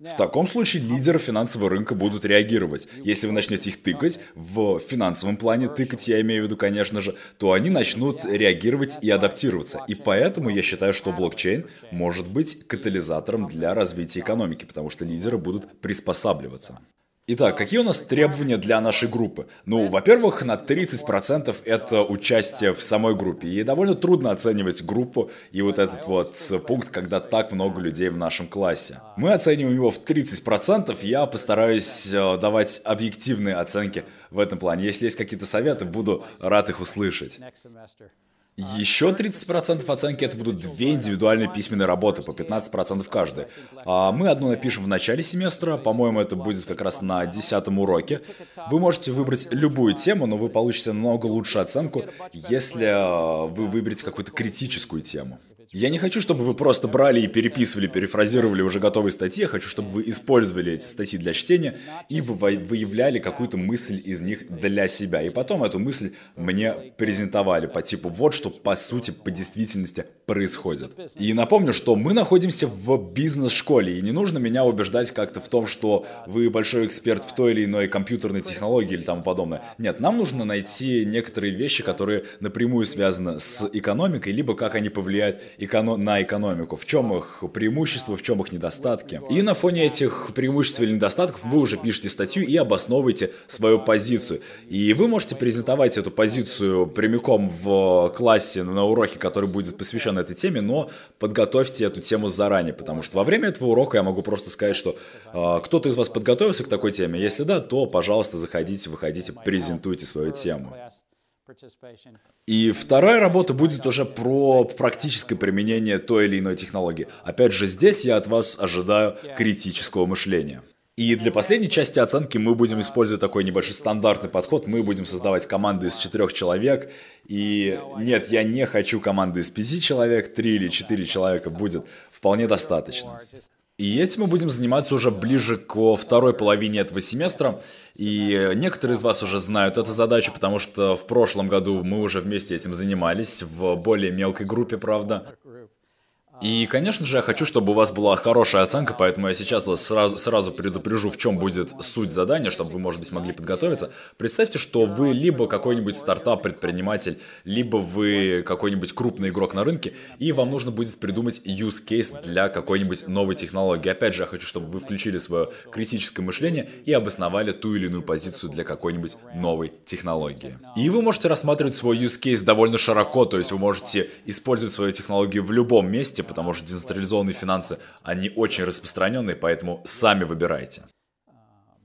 В таком случае лидеры финансового рынка будут реагировать. Если вы начнете их тыкать, в финансовом плане тыкать я имею в виду, конечно же, то они начнут реагировать и адаптироваться. И поэтому я считаю, что блокчейн может быть катализатором для развития экономики, потому что лидеры будут приспосабливаться. Итак, какие у нас требования для нашей группы? Ну, во-первых, на 30% это участие в самой группе. И довольно трудно оценивать группу и вот этот вот пункт, когда так много людей в нашем классе. Мы оцениваем его в 30%. Я постараюсь э, давать объективные оценки в этом плане. Если есть какие-то советы, буду рад их услышать. Еще 30% оценки это будут две индивидуальные письменные работы, по 15% каждая. А мы одну напишем в начале семестра, по-моему, это будет как раз на 10 уроке. Вы можете выбрать любую тему, но вы получите намного лучшую оценку, если а, вы выберете какую-то критическую тему. Я не хочу, чтобы вы просто брали и переписывали, перефразировали уже готовые статьи. Я хочу, чтобы вы использовали эти статьи для чтения и вы выявляли какую-то мысль из них для себя. И потом эту мысль мне презентовали по типу вот что по сути по действительности происходит. И напомню, что мы находимся в бизнес-школе, и не нужно меня убеждать как-то в том, что вы большой эксперт в той или иной компьютерной технологии или тому подобное. Нет, нам нужно найти некоторые вещи, которые напрямую связаны с экономикой, либо как они повлияют эконом- на экономику, в чем их преимущества, в чем их недостатки. И на фоне этих преимуществ или недостатков вы уже пишете статью и обосновываете свою позицию. И вы можете презентовать эту позицию прямиком в классе на уроке, который будет посвящен этой теме, но подготовьте эту тему заранее, потому что во время этого урока я могу просто сказать, что э, кто-то из вас подготовился к такой теме. Если да, то, пожалуйста, заходите, выходите, презентуйте свою тему. И вторая работа будет уже про практическое применение той или иной технологии. Опять же, здесь я от вас ожидаю критического мышления. И для последней части оценки мы будем использовать такой небольшой стандартный подход. Мы будем создавать команды из четырех человек. И нет, я не хочу команды из пяти человек, три или четыре человека будет вполне достаточно. И этим мы будем заниматься уже ближе к второй половине этого семестра. И некоторые из вас уже знают эту задачу, потому что в прошлом году мы уже вместе этим занимались, в более мелкой группе, правда. И, конечно же, я хочу, чтобы у вас была хорошая оценка, поэтому я сейчас вас сразу, сразу предупрежу, в чем будет суть задания, чтобы вы, может быть, могли подготовиться. Представьте, что вы либо какой-нибудь стартап-предприниматель, либо вы какой-нибудь крупный игрок на рынке, и вам нужно будет придумать use case для какой-нибудь новой технологии. Опять же, я хочу, чтобы вы включили свое критическое мышление и обосновали ту или иную позицию для какой-нибудь новой технологии. И вы можете рассматривать свой use case довольно широко, то есть вы можете использовать свою технологию в любом месте, потому что децентрализованные финансы, они очень распространенные, поэтому сами выбирайте.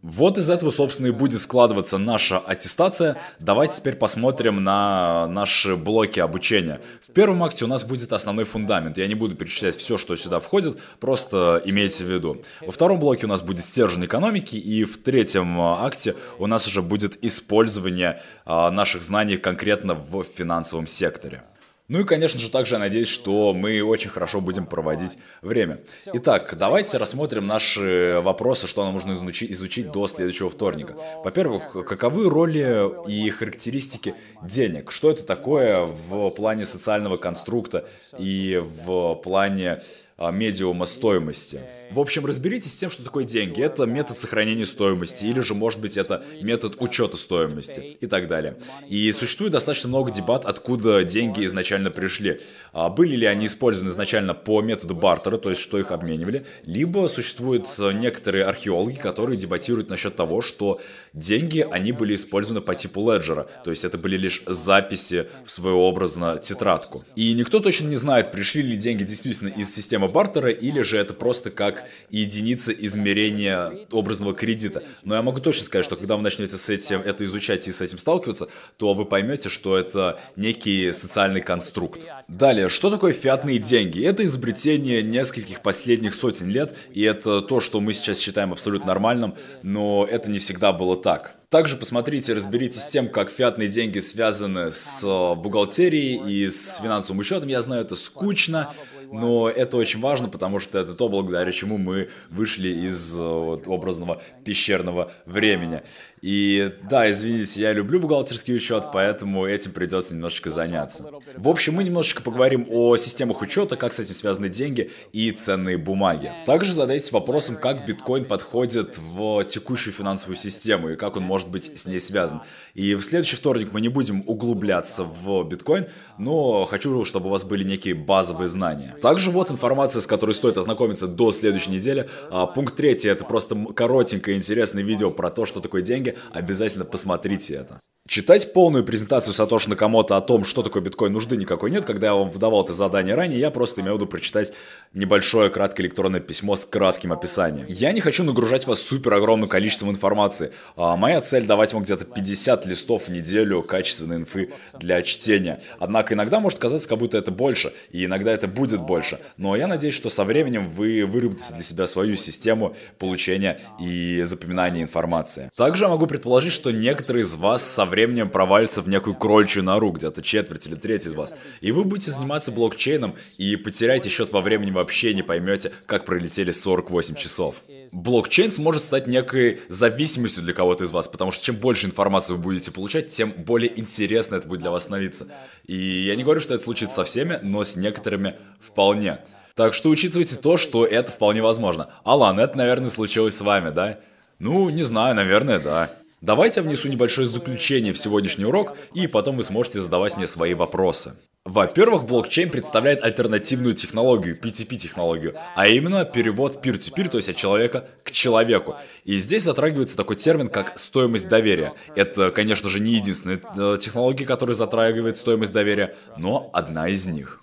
Вот из этого, собственно, и будет складываться наша аттестация. Давайте теперь посмотрим на наши блоки обучения. В первом акте у нас будет основной фундамент. Я не буду перечислять все, что сюда входит, просто имейте в виду. Во втором блоке у нас будет стержень экономики, и в третьем а, акте у нас уже будет использование а, наших знаний конкретно в финансовом секторе. Ну и, конечно же, также я надеюсь, что мы очень хорошо будем проводить время. Итак, давайте рассмотрим наши вопросы, что нам нужно изучить, изучить до следующего вторника. Во-первых, каковы роли и характеристики денег? Что это такое в плане социального конструкта и в плане а, медиума стоимости? В общем, разберитесь с тем, что такое деньги. Это метод сохранения стоимости, или же, может быть, это метод учета стоимости и так далее. И существует достаточно много дебат, откуда деньги изначально пришли. А были ли они использованы изначально по методу бартера, то есть что их обменивали, либо существуют некоторые археологи, которые дебатируют насчет того, что деньги, они были использованы по типу леджера, то есть это были лишь записи в своеобразно тетрадку. И никто точно не знает, пришли ли деньги действительно из системы бартера, или же это просто как единица измерения образного кредита. Но я могу точно сказать, что когда вы начнете с этим это изучать и с этим сталкиваться, то вы поймете, что это некий социальный конструкт. Далее, что такое фиатные деньги? Это изобретение нескольких последних сотен лет, и это то, что мы сейчас считаем абсолютно нормальным, но это не всегда было так. Также посмотрите, разберитесь с тем, как фиатные деньги связаны с бухгалтерией и с финансовым учетом. Я знаю, это скучно, но это очень важно, потому что это то, благодаря чему мы вышли из вот, образного пещерного времени. И да, извините, я люблю бухгалтерский учет, поэтому этим придется немножечко заняться. В общем, мы немножечко поговорим о системах учета, как с этим связаны деньги и ценные бумаги. Также задайтесь вопросом, как биткоин подходит в текущую финансовую систему и как он может быть с ней связан. И в следующий вторник мы не будем углубляться в биткоин, но хочу, чтобы у вас были некие базовые знания. Также вот информация, с которой стоит ознакомиться до следующей недели. А, пункт третий, это просто коротенькое интересное видео про то, что такое деньги обязательно посмотрите это. Читать полную презентацию Сатоши Накамото о том, что такое биткоин, нужды никакой нет. Когда я вам выдавал это задание ранее, я просто имел в виду прочитать небольшое краткое электронное письмо с кратким описанием. Я не хочу нагружать вас супер огромным количеством информации. А моя цель давать вам где-то 50 листов в неделю качественной инфы для чтения. Однако иногда может казаться, как будто это больше, и иногда это будет больше. Но я надеюсь, что со временем вы выработаете для себя свою систему получения и запоминания информации. Также я могу могу предположить, что некоторые из вас со временем провалятся в некую крольчью нору, где-то четверть или треть из вас. И вы будете заниматься блокчейном и потеряете счет во времени вообще не поймете, как пролетели 48 часов. Блокчейн сможет стать некой зависимостью для кого-то из вас, потому что чем больше информации вы будете получать, тем более интересно это будет для вас становиться. И я не говорю, что это случится со всеми, но с некоторыми вполне. Так что учитывайте то, что это вполне возможно. Алан, это, наверное, случилось с вами, да? Ну, не знаю, наверное, да. Давайте внесу небольшое заключение в сегодняшний урок, и потом вы сможете задавать мне свои вопросы. Во-первых, блокчейн представляет альтернативную технологию, PTP-технологию, а именно перевод peer-to-peer, то есть от человека к человеку. И здесь затрагивается такой термин, как стоимость доверия. Это, конечно же, не единственная э, технология, которая затрагивает стоимость доверия, но одна из них.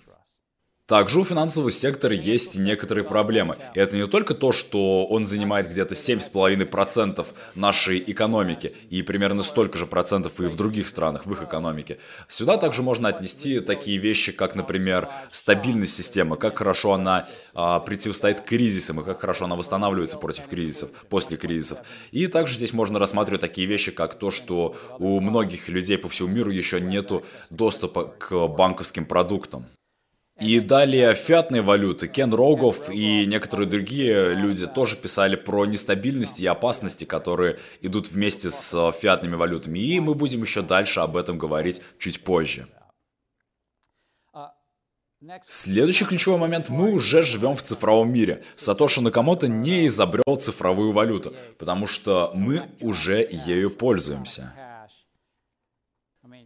Также у финансового сектора есть некоторые проблемы. И это не только то, что он занимает где-то 7,5% нашей экономики, и примерно столько же процентов и в других странах, в их экономике. Сюда также можно отнести такие вещи, как, например, стабильность системы, как хорошо она а, противостоит кризисам, и как хорошо она восстанавливается против кризисов, после кризисов. И также здесь можно рассматривать такие вещи, как то, что у многих людей по всему миру еще нету доступа к банковским продуктам. И далее фиатные валюты. Кен Рогов и некоторые другие люди тоже писали про нестабильности и опасности, которые идут вместе с э, фиатными валютами. И мы будем еще дальше об этом говорить чуть позже. Следующий ключевой момент. Мы уже живем в цифровом мире. Сатоши Накамото не изобрел цифровую валюту, потому что мы уже ею пользуемся.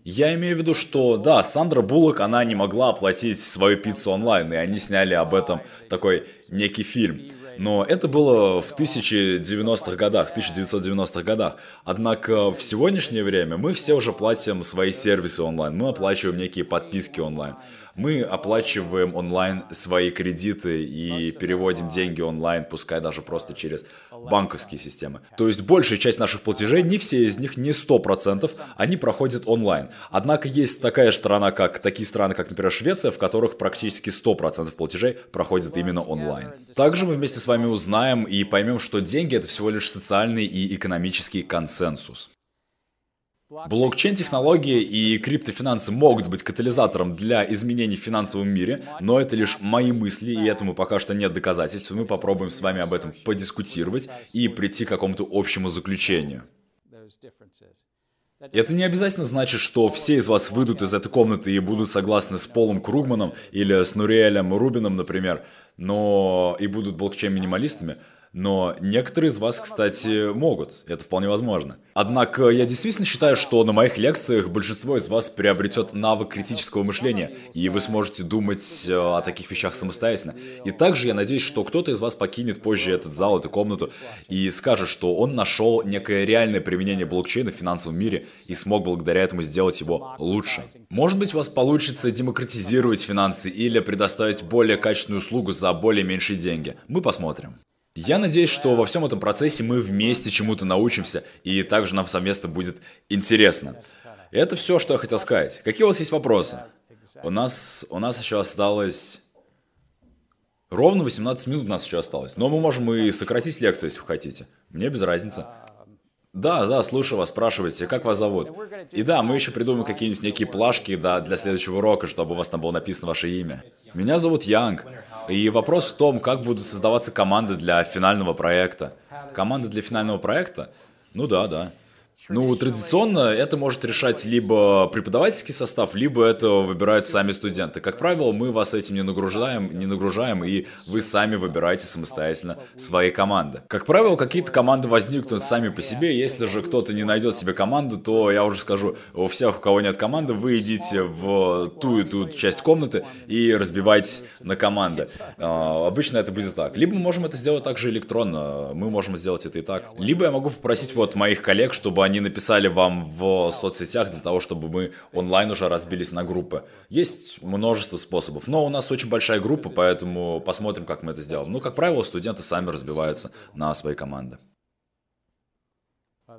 Я имею в виду, что да, Сандра Буллок, она не могла оплатить свою пиццу онлайн, и они сняли об этом такой некий фильм. Но это было в 1090-х годах, в 1990-х годах. Однако в сегодняшнее время мы все уже платим свои сервисы онлайн, мы оплачиваем некие подписки онлайн. Мы оплачиваем онлайн свои кредиты и переводим деньги онлайн, пускай даже просто через банковские системы. То есть большая часть наших платежей, не все из них, не 100%, они проходят онлайн. Однако есть такая страна, как такие страны, как, например, Швеция, в которых практически 100% платежей проходят именно онлайн. Также мы вместе с вами узнаем и поймем, что деньги это всего лишь социальный и экономический консенсус. Блокчейн-технологии и криптофинансы могут быть катализатором для изменений в финансовом мире, но это лишь мои мысли, и этому пока что нет доказательств. Мы попробуем с вами об этом подискутировать и прийти к какому-то общему заключению. Это не обязательно значит, что все из вас выйдут из этой комнаты и будут согласны с Полом Кругманом или с Нуриэлем Рубином, например, но и будут блокчейн-минималистами. Но некоторые из вас, кстати, могут. Это вполне возможно. Однако я действительно считаю, что на моих лекциях большинство из вас приобретет навык критического мышления, и вы сможете думать э, о таких вещах самостоятельно. И также я надеюсь, что кто-то из вас покинет позже этот зал, эту комнату, и скажет, что он нашел некое реальное применение блокчейна в финансовом мире и смог благодаря этому сделать его лучше. Может быть, у вас получится демократизировать финансы или предоставить более качественную услугу за более меньшие деньги. Мы посмотрим. Я надеюсь, что во всем этом процессе мы вместе чему-то научимся, и также нам совместно будет интересно. Это все, что я хотел сказать. Какие у вас есть вопросы? У нас, у нас еще осталось... Ровно 18 минут у нас еще осталось. Но мы можем и сократить лекцию, если вы хотите. Мне без разницы. Да, да, слушаю вас, спрашивайте, как вас зовут? И да, мы еще придумаем какие-нибудь некие плашки да, для следующего урока, чтобы у вас там было написано ваше имя. Меня зовут Янг. И вопрос в том, как будут создаваться команды для финального проекта. Команды для финального проекта? Ну да, да. Ну, традиционно это может решать либо преподавательский состав, либо это выбирают сами студенты. Как правило, мы вас этим не нагружаем, не нагружаем, и вы сами выбираете самостоятельно свои команды. Как правило, какие-то команды возникнут сами по себе. Если же кто-то не найдет себе команду, то я уже скажу, у всех, у кого нет команды, вы идите в ту и ту часть комнаты и разбивайтесь на команды. А, обычно это будет так. Либо мы можем это сделать также электронно, мы можем сделать это и так. Либо я могу попросить вот моих коллег, чтобы они написали вам в соцсетях для того, чтобы мы онлайн уже разбились на группы. Есть множество способов, но у нас очень большая группа, поэтому посмотрим, как мы это сделаем. Ну, как правило, студенты сами разбиваются на свои команды.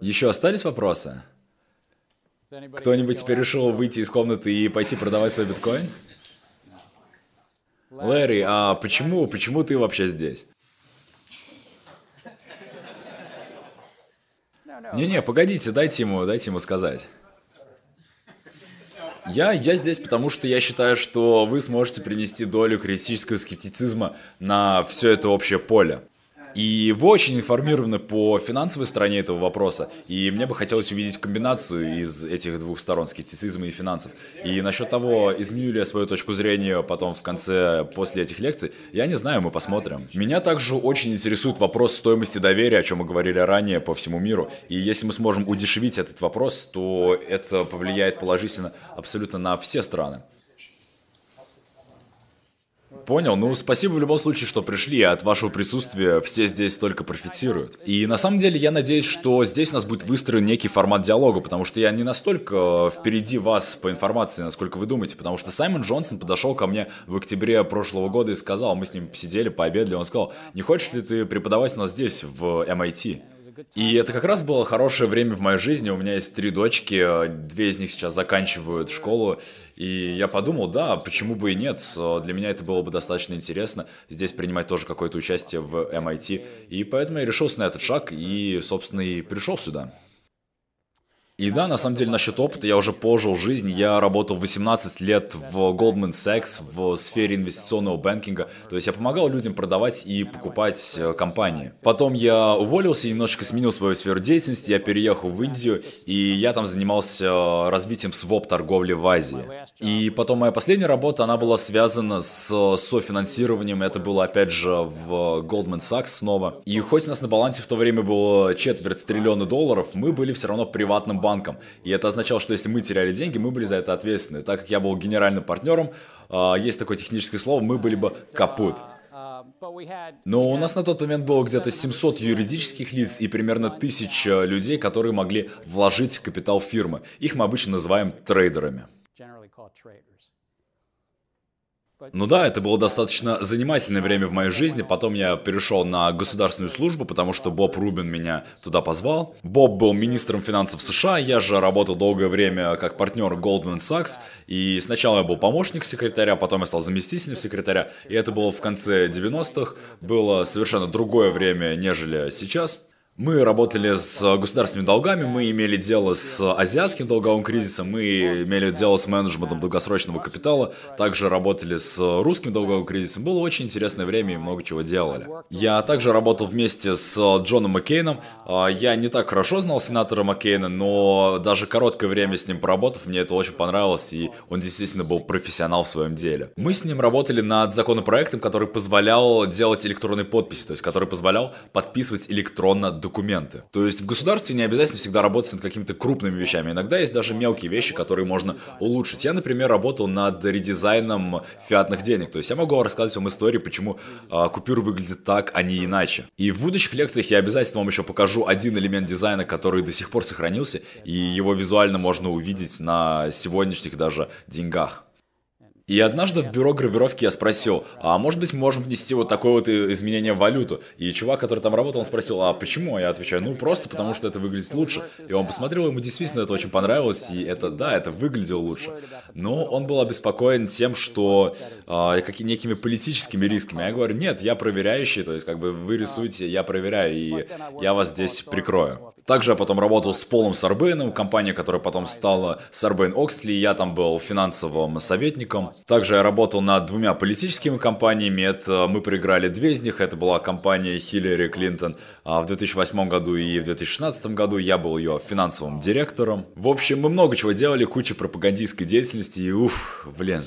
Еще остались вопросы? Кто-нибудь теперь решил выйти из комнаты и пойти продавать свой биткоин? Лэри, а почему, почему ты вообще здесь? Не-не, погодите, дайте ему, дайте ему сказать. Я, я здесь потому, что я считаю, что вы сможете принести долю критического скептицизма на все это общее поле. И вы очень информированы по финансовой стороне этого вопроса, и мне бы хотелось увидеть комбинацию из этих двух сторон, скептицизма и финансов. И насчет того, изменю ли я свою точку зрения потом в конце, после этих лекций, я не знаю, мы посмотрим. Меня также очень интересует вопрос стоимости доверия, о чем мы говорили ранее по всему миру. И если мы сможем удешевить этот вопрос, то это повлияет положительно абсолютно на все страны. Понял. Ну, спасибо в любом случае, что пришли. От вашего присутствия все здесь только профитируют. И на самом деле я надеюсь, что здесь у нас будет выстроен некий формат диалога, потому что я не настолько впереди вас по информации, насколько вы думаете, потому что Саймон Джонсон подошел ко мне в октябре прошлого года и сказал, мы с ним посидели, пообедали, он сказал, не хочешь ли ты преподавать у нас здесь, в MIT? И это как раз было хорошее время в моей жизни. У меня есть три дочки, две из них сейчас заканчивают школу. И я подумал, да, почему бы и нет. Для меня это было бы достаточно интересно здесь принимать тоже какое-то участие в MIT. И поэтому я решился на этот шаг и, собственно, и пришел сюда. И да, на самом деле, насчет опыта я уже пожил жизнь. Я работал 18 лет в Goldman Sachs в сфере инвестиционного банкинга. То есть я помогал людям продавать и покупать э, компании. Потом я уволился и немножечко сменил свою сферу деятельности. Я переехал в Индию, и я там занимался развитием своп-торговли в Азии. И потом моя последняя работа, она была связана с софинансированием. Это было, опять же, в Goldman Sachs снова. И хоть у нас на балансе в то время было четверть триллиона долларов, мы были все равно приватным банком. И это означало, что если мы теряли деньги, мы были за это ответственны. Так как я был генеральным партнером, а, есть такое техническое слово, мы были бы капут. Но у нас на тот момент было где-то 700 юридических лиц и примерно 1000 людей, которые могли вложить капитал фирмы. Их мы обычно называем трейдерами. Ну да, это было достаточно занимательное время в моей жизни. Потом я перешел на государственную службу, потому что Боб Рубин меня туда позвал. Боб был министром финансов США, я же работал долгое время как партнер Goldman Sachs. И сначала я был помощник секретаря, потом я стал заместителем секретаря. И это было в конце 90-х. Было совершенно другое время, нежели сейчас. Мы работали с государственными долгами, мы имели дело с азиатским долговым кризисом, мы имели дело с менеджментом долгосрочного капитала, также работали с русским долговым кризисом. Было очень интересное время и много чего делали. Я также работал вместе с Джоном Маккейном. А, я не так хорошо знал сенатора Маккейна, но даже короткое время с ним поработав, мне это очень понравилось, и он действительно был профессионал в своем деле. Мы с ним работали над законопроектом, который позволял делать электронные подписи, то есть который позволял подписывать электронно документы. То есть в государстве не обязательно всегда работать над какими-то крупными вещами. Иногда есть даже мелкие вещи, которые можно улучшить. Я, например, работал над редизайном фиатных денег. То есть я могу рассказать вам истории, почему э, купюры выглядят так, а не иначе. И в будущих лекциях я обязательно вам еще покажу один элемент дизайна, который до сих пор сохранился, и его визуально можно увидеть на сегодняшних даже деньгах. И однажды в бюро гравировки я спросил, а может быть мы можем внести вот такое вот изменение в валюту? И чувак, который там работал, он спросил, а почему? А я отвечаю, ну просто потому что это выглядит лучше. И он посмотрел, ему действительно это очень понравилось, и это, да, это выглядело лучше. Но он был обеспокоен тем, что а, какие, некими политическими рисками. Я говорю, нет, я проверяющий, то есть как бы вы рисуете, я проверяю, и я вас здесь прикрою. Также я потом работал с Полом Сарбейном, компания, которая потом стала Сарбейн Оксли, я там был финансовым советником. Также я работал над двумя политическими компаниями, это мы проиграли две из них, это была компания Хиллари Клинтон а в 2008 году и в 2016 году, я был ее финансовым директором. В общем, мы много чего делали, куча пропагандистской деятельности. И уф, блин.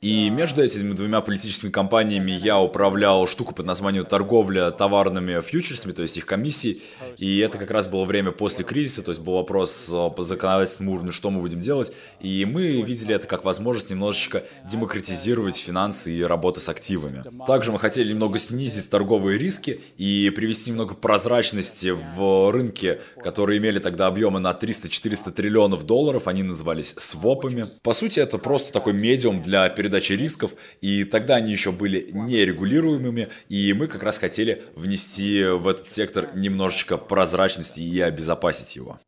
И между этими двумя политическими компаниями я управлял штуку под названием торговля товарными фьючерсами, то есть их комиссии. И это как раз было время после кризиса, то есть был вопрос э, по законодательному уровню, что мы будем делать. И мы видели это как возможность немножечко демократизировать финансы и работу с активами. Также мы хотели немного снизить торговые риски и привести немного прозрачности в рынке, которые имели тогда объемы на 300-400 триллионов долларов. Они назывались свопами. По сути, это просто такой медиум для передачи рисков, и тогда они еще были нерегулируемыми, и мы как раз хотели внести в этот сектор немножечко прозрачности и обезопасить его.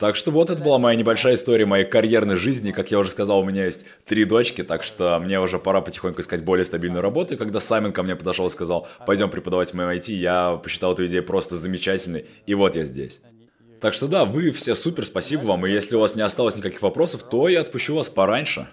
Так что вот это была моя небольшая история моей карьерной жизни. Как я уже сказал, у меня есть три дочки, так что мне уже пора потихоньку искать более стабильную работу. И когда Саймон ко мне подошел и сказал, пойдем преподавать в MIT, я посчитал эту идею просто замечательной, и вот я здесь. Так что да, вы все супер, спасибо вам, и если у вас не осталось никаких вопросов, то я отпущу вас пораньше.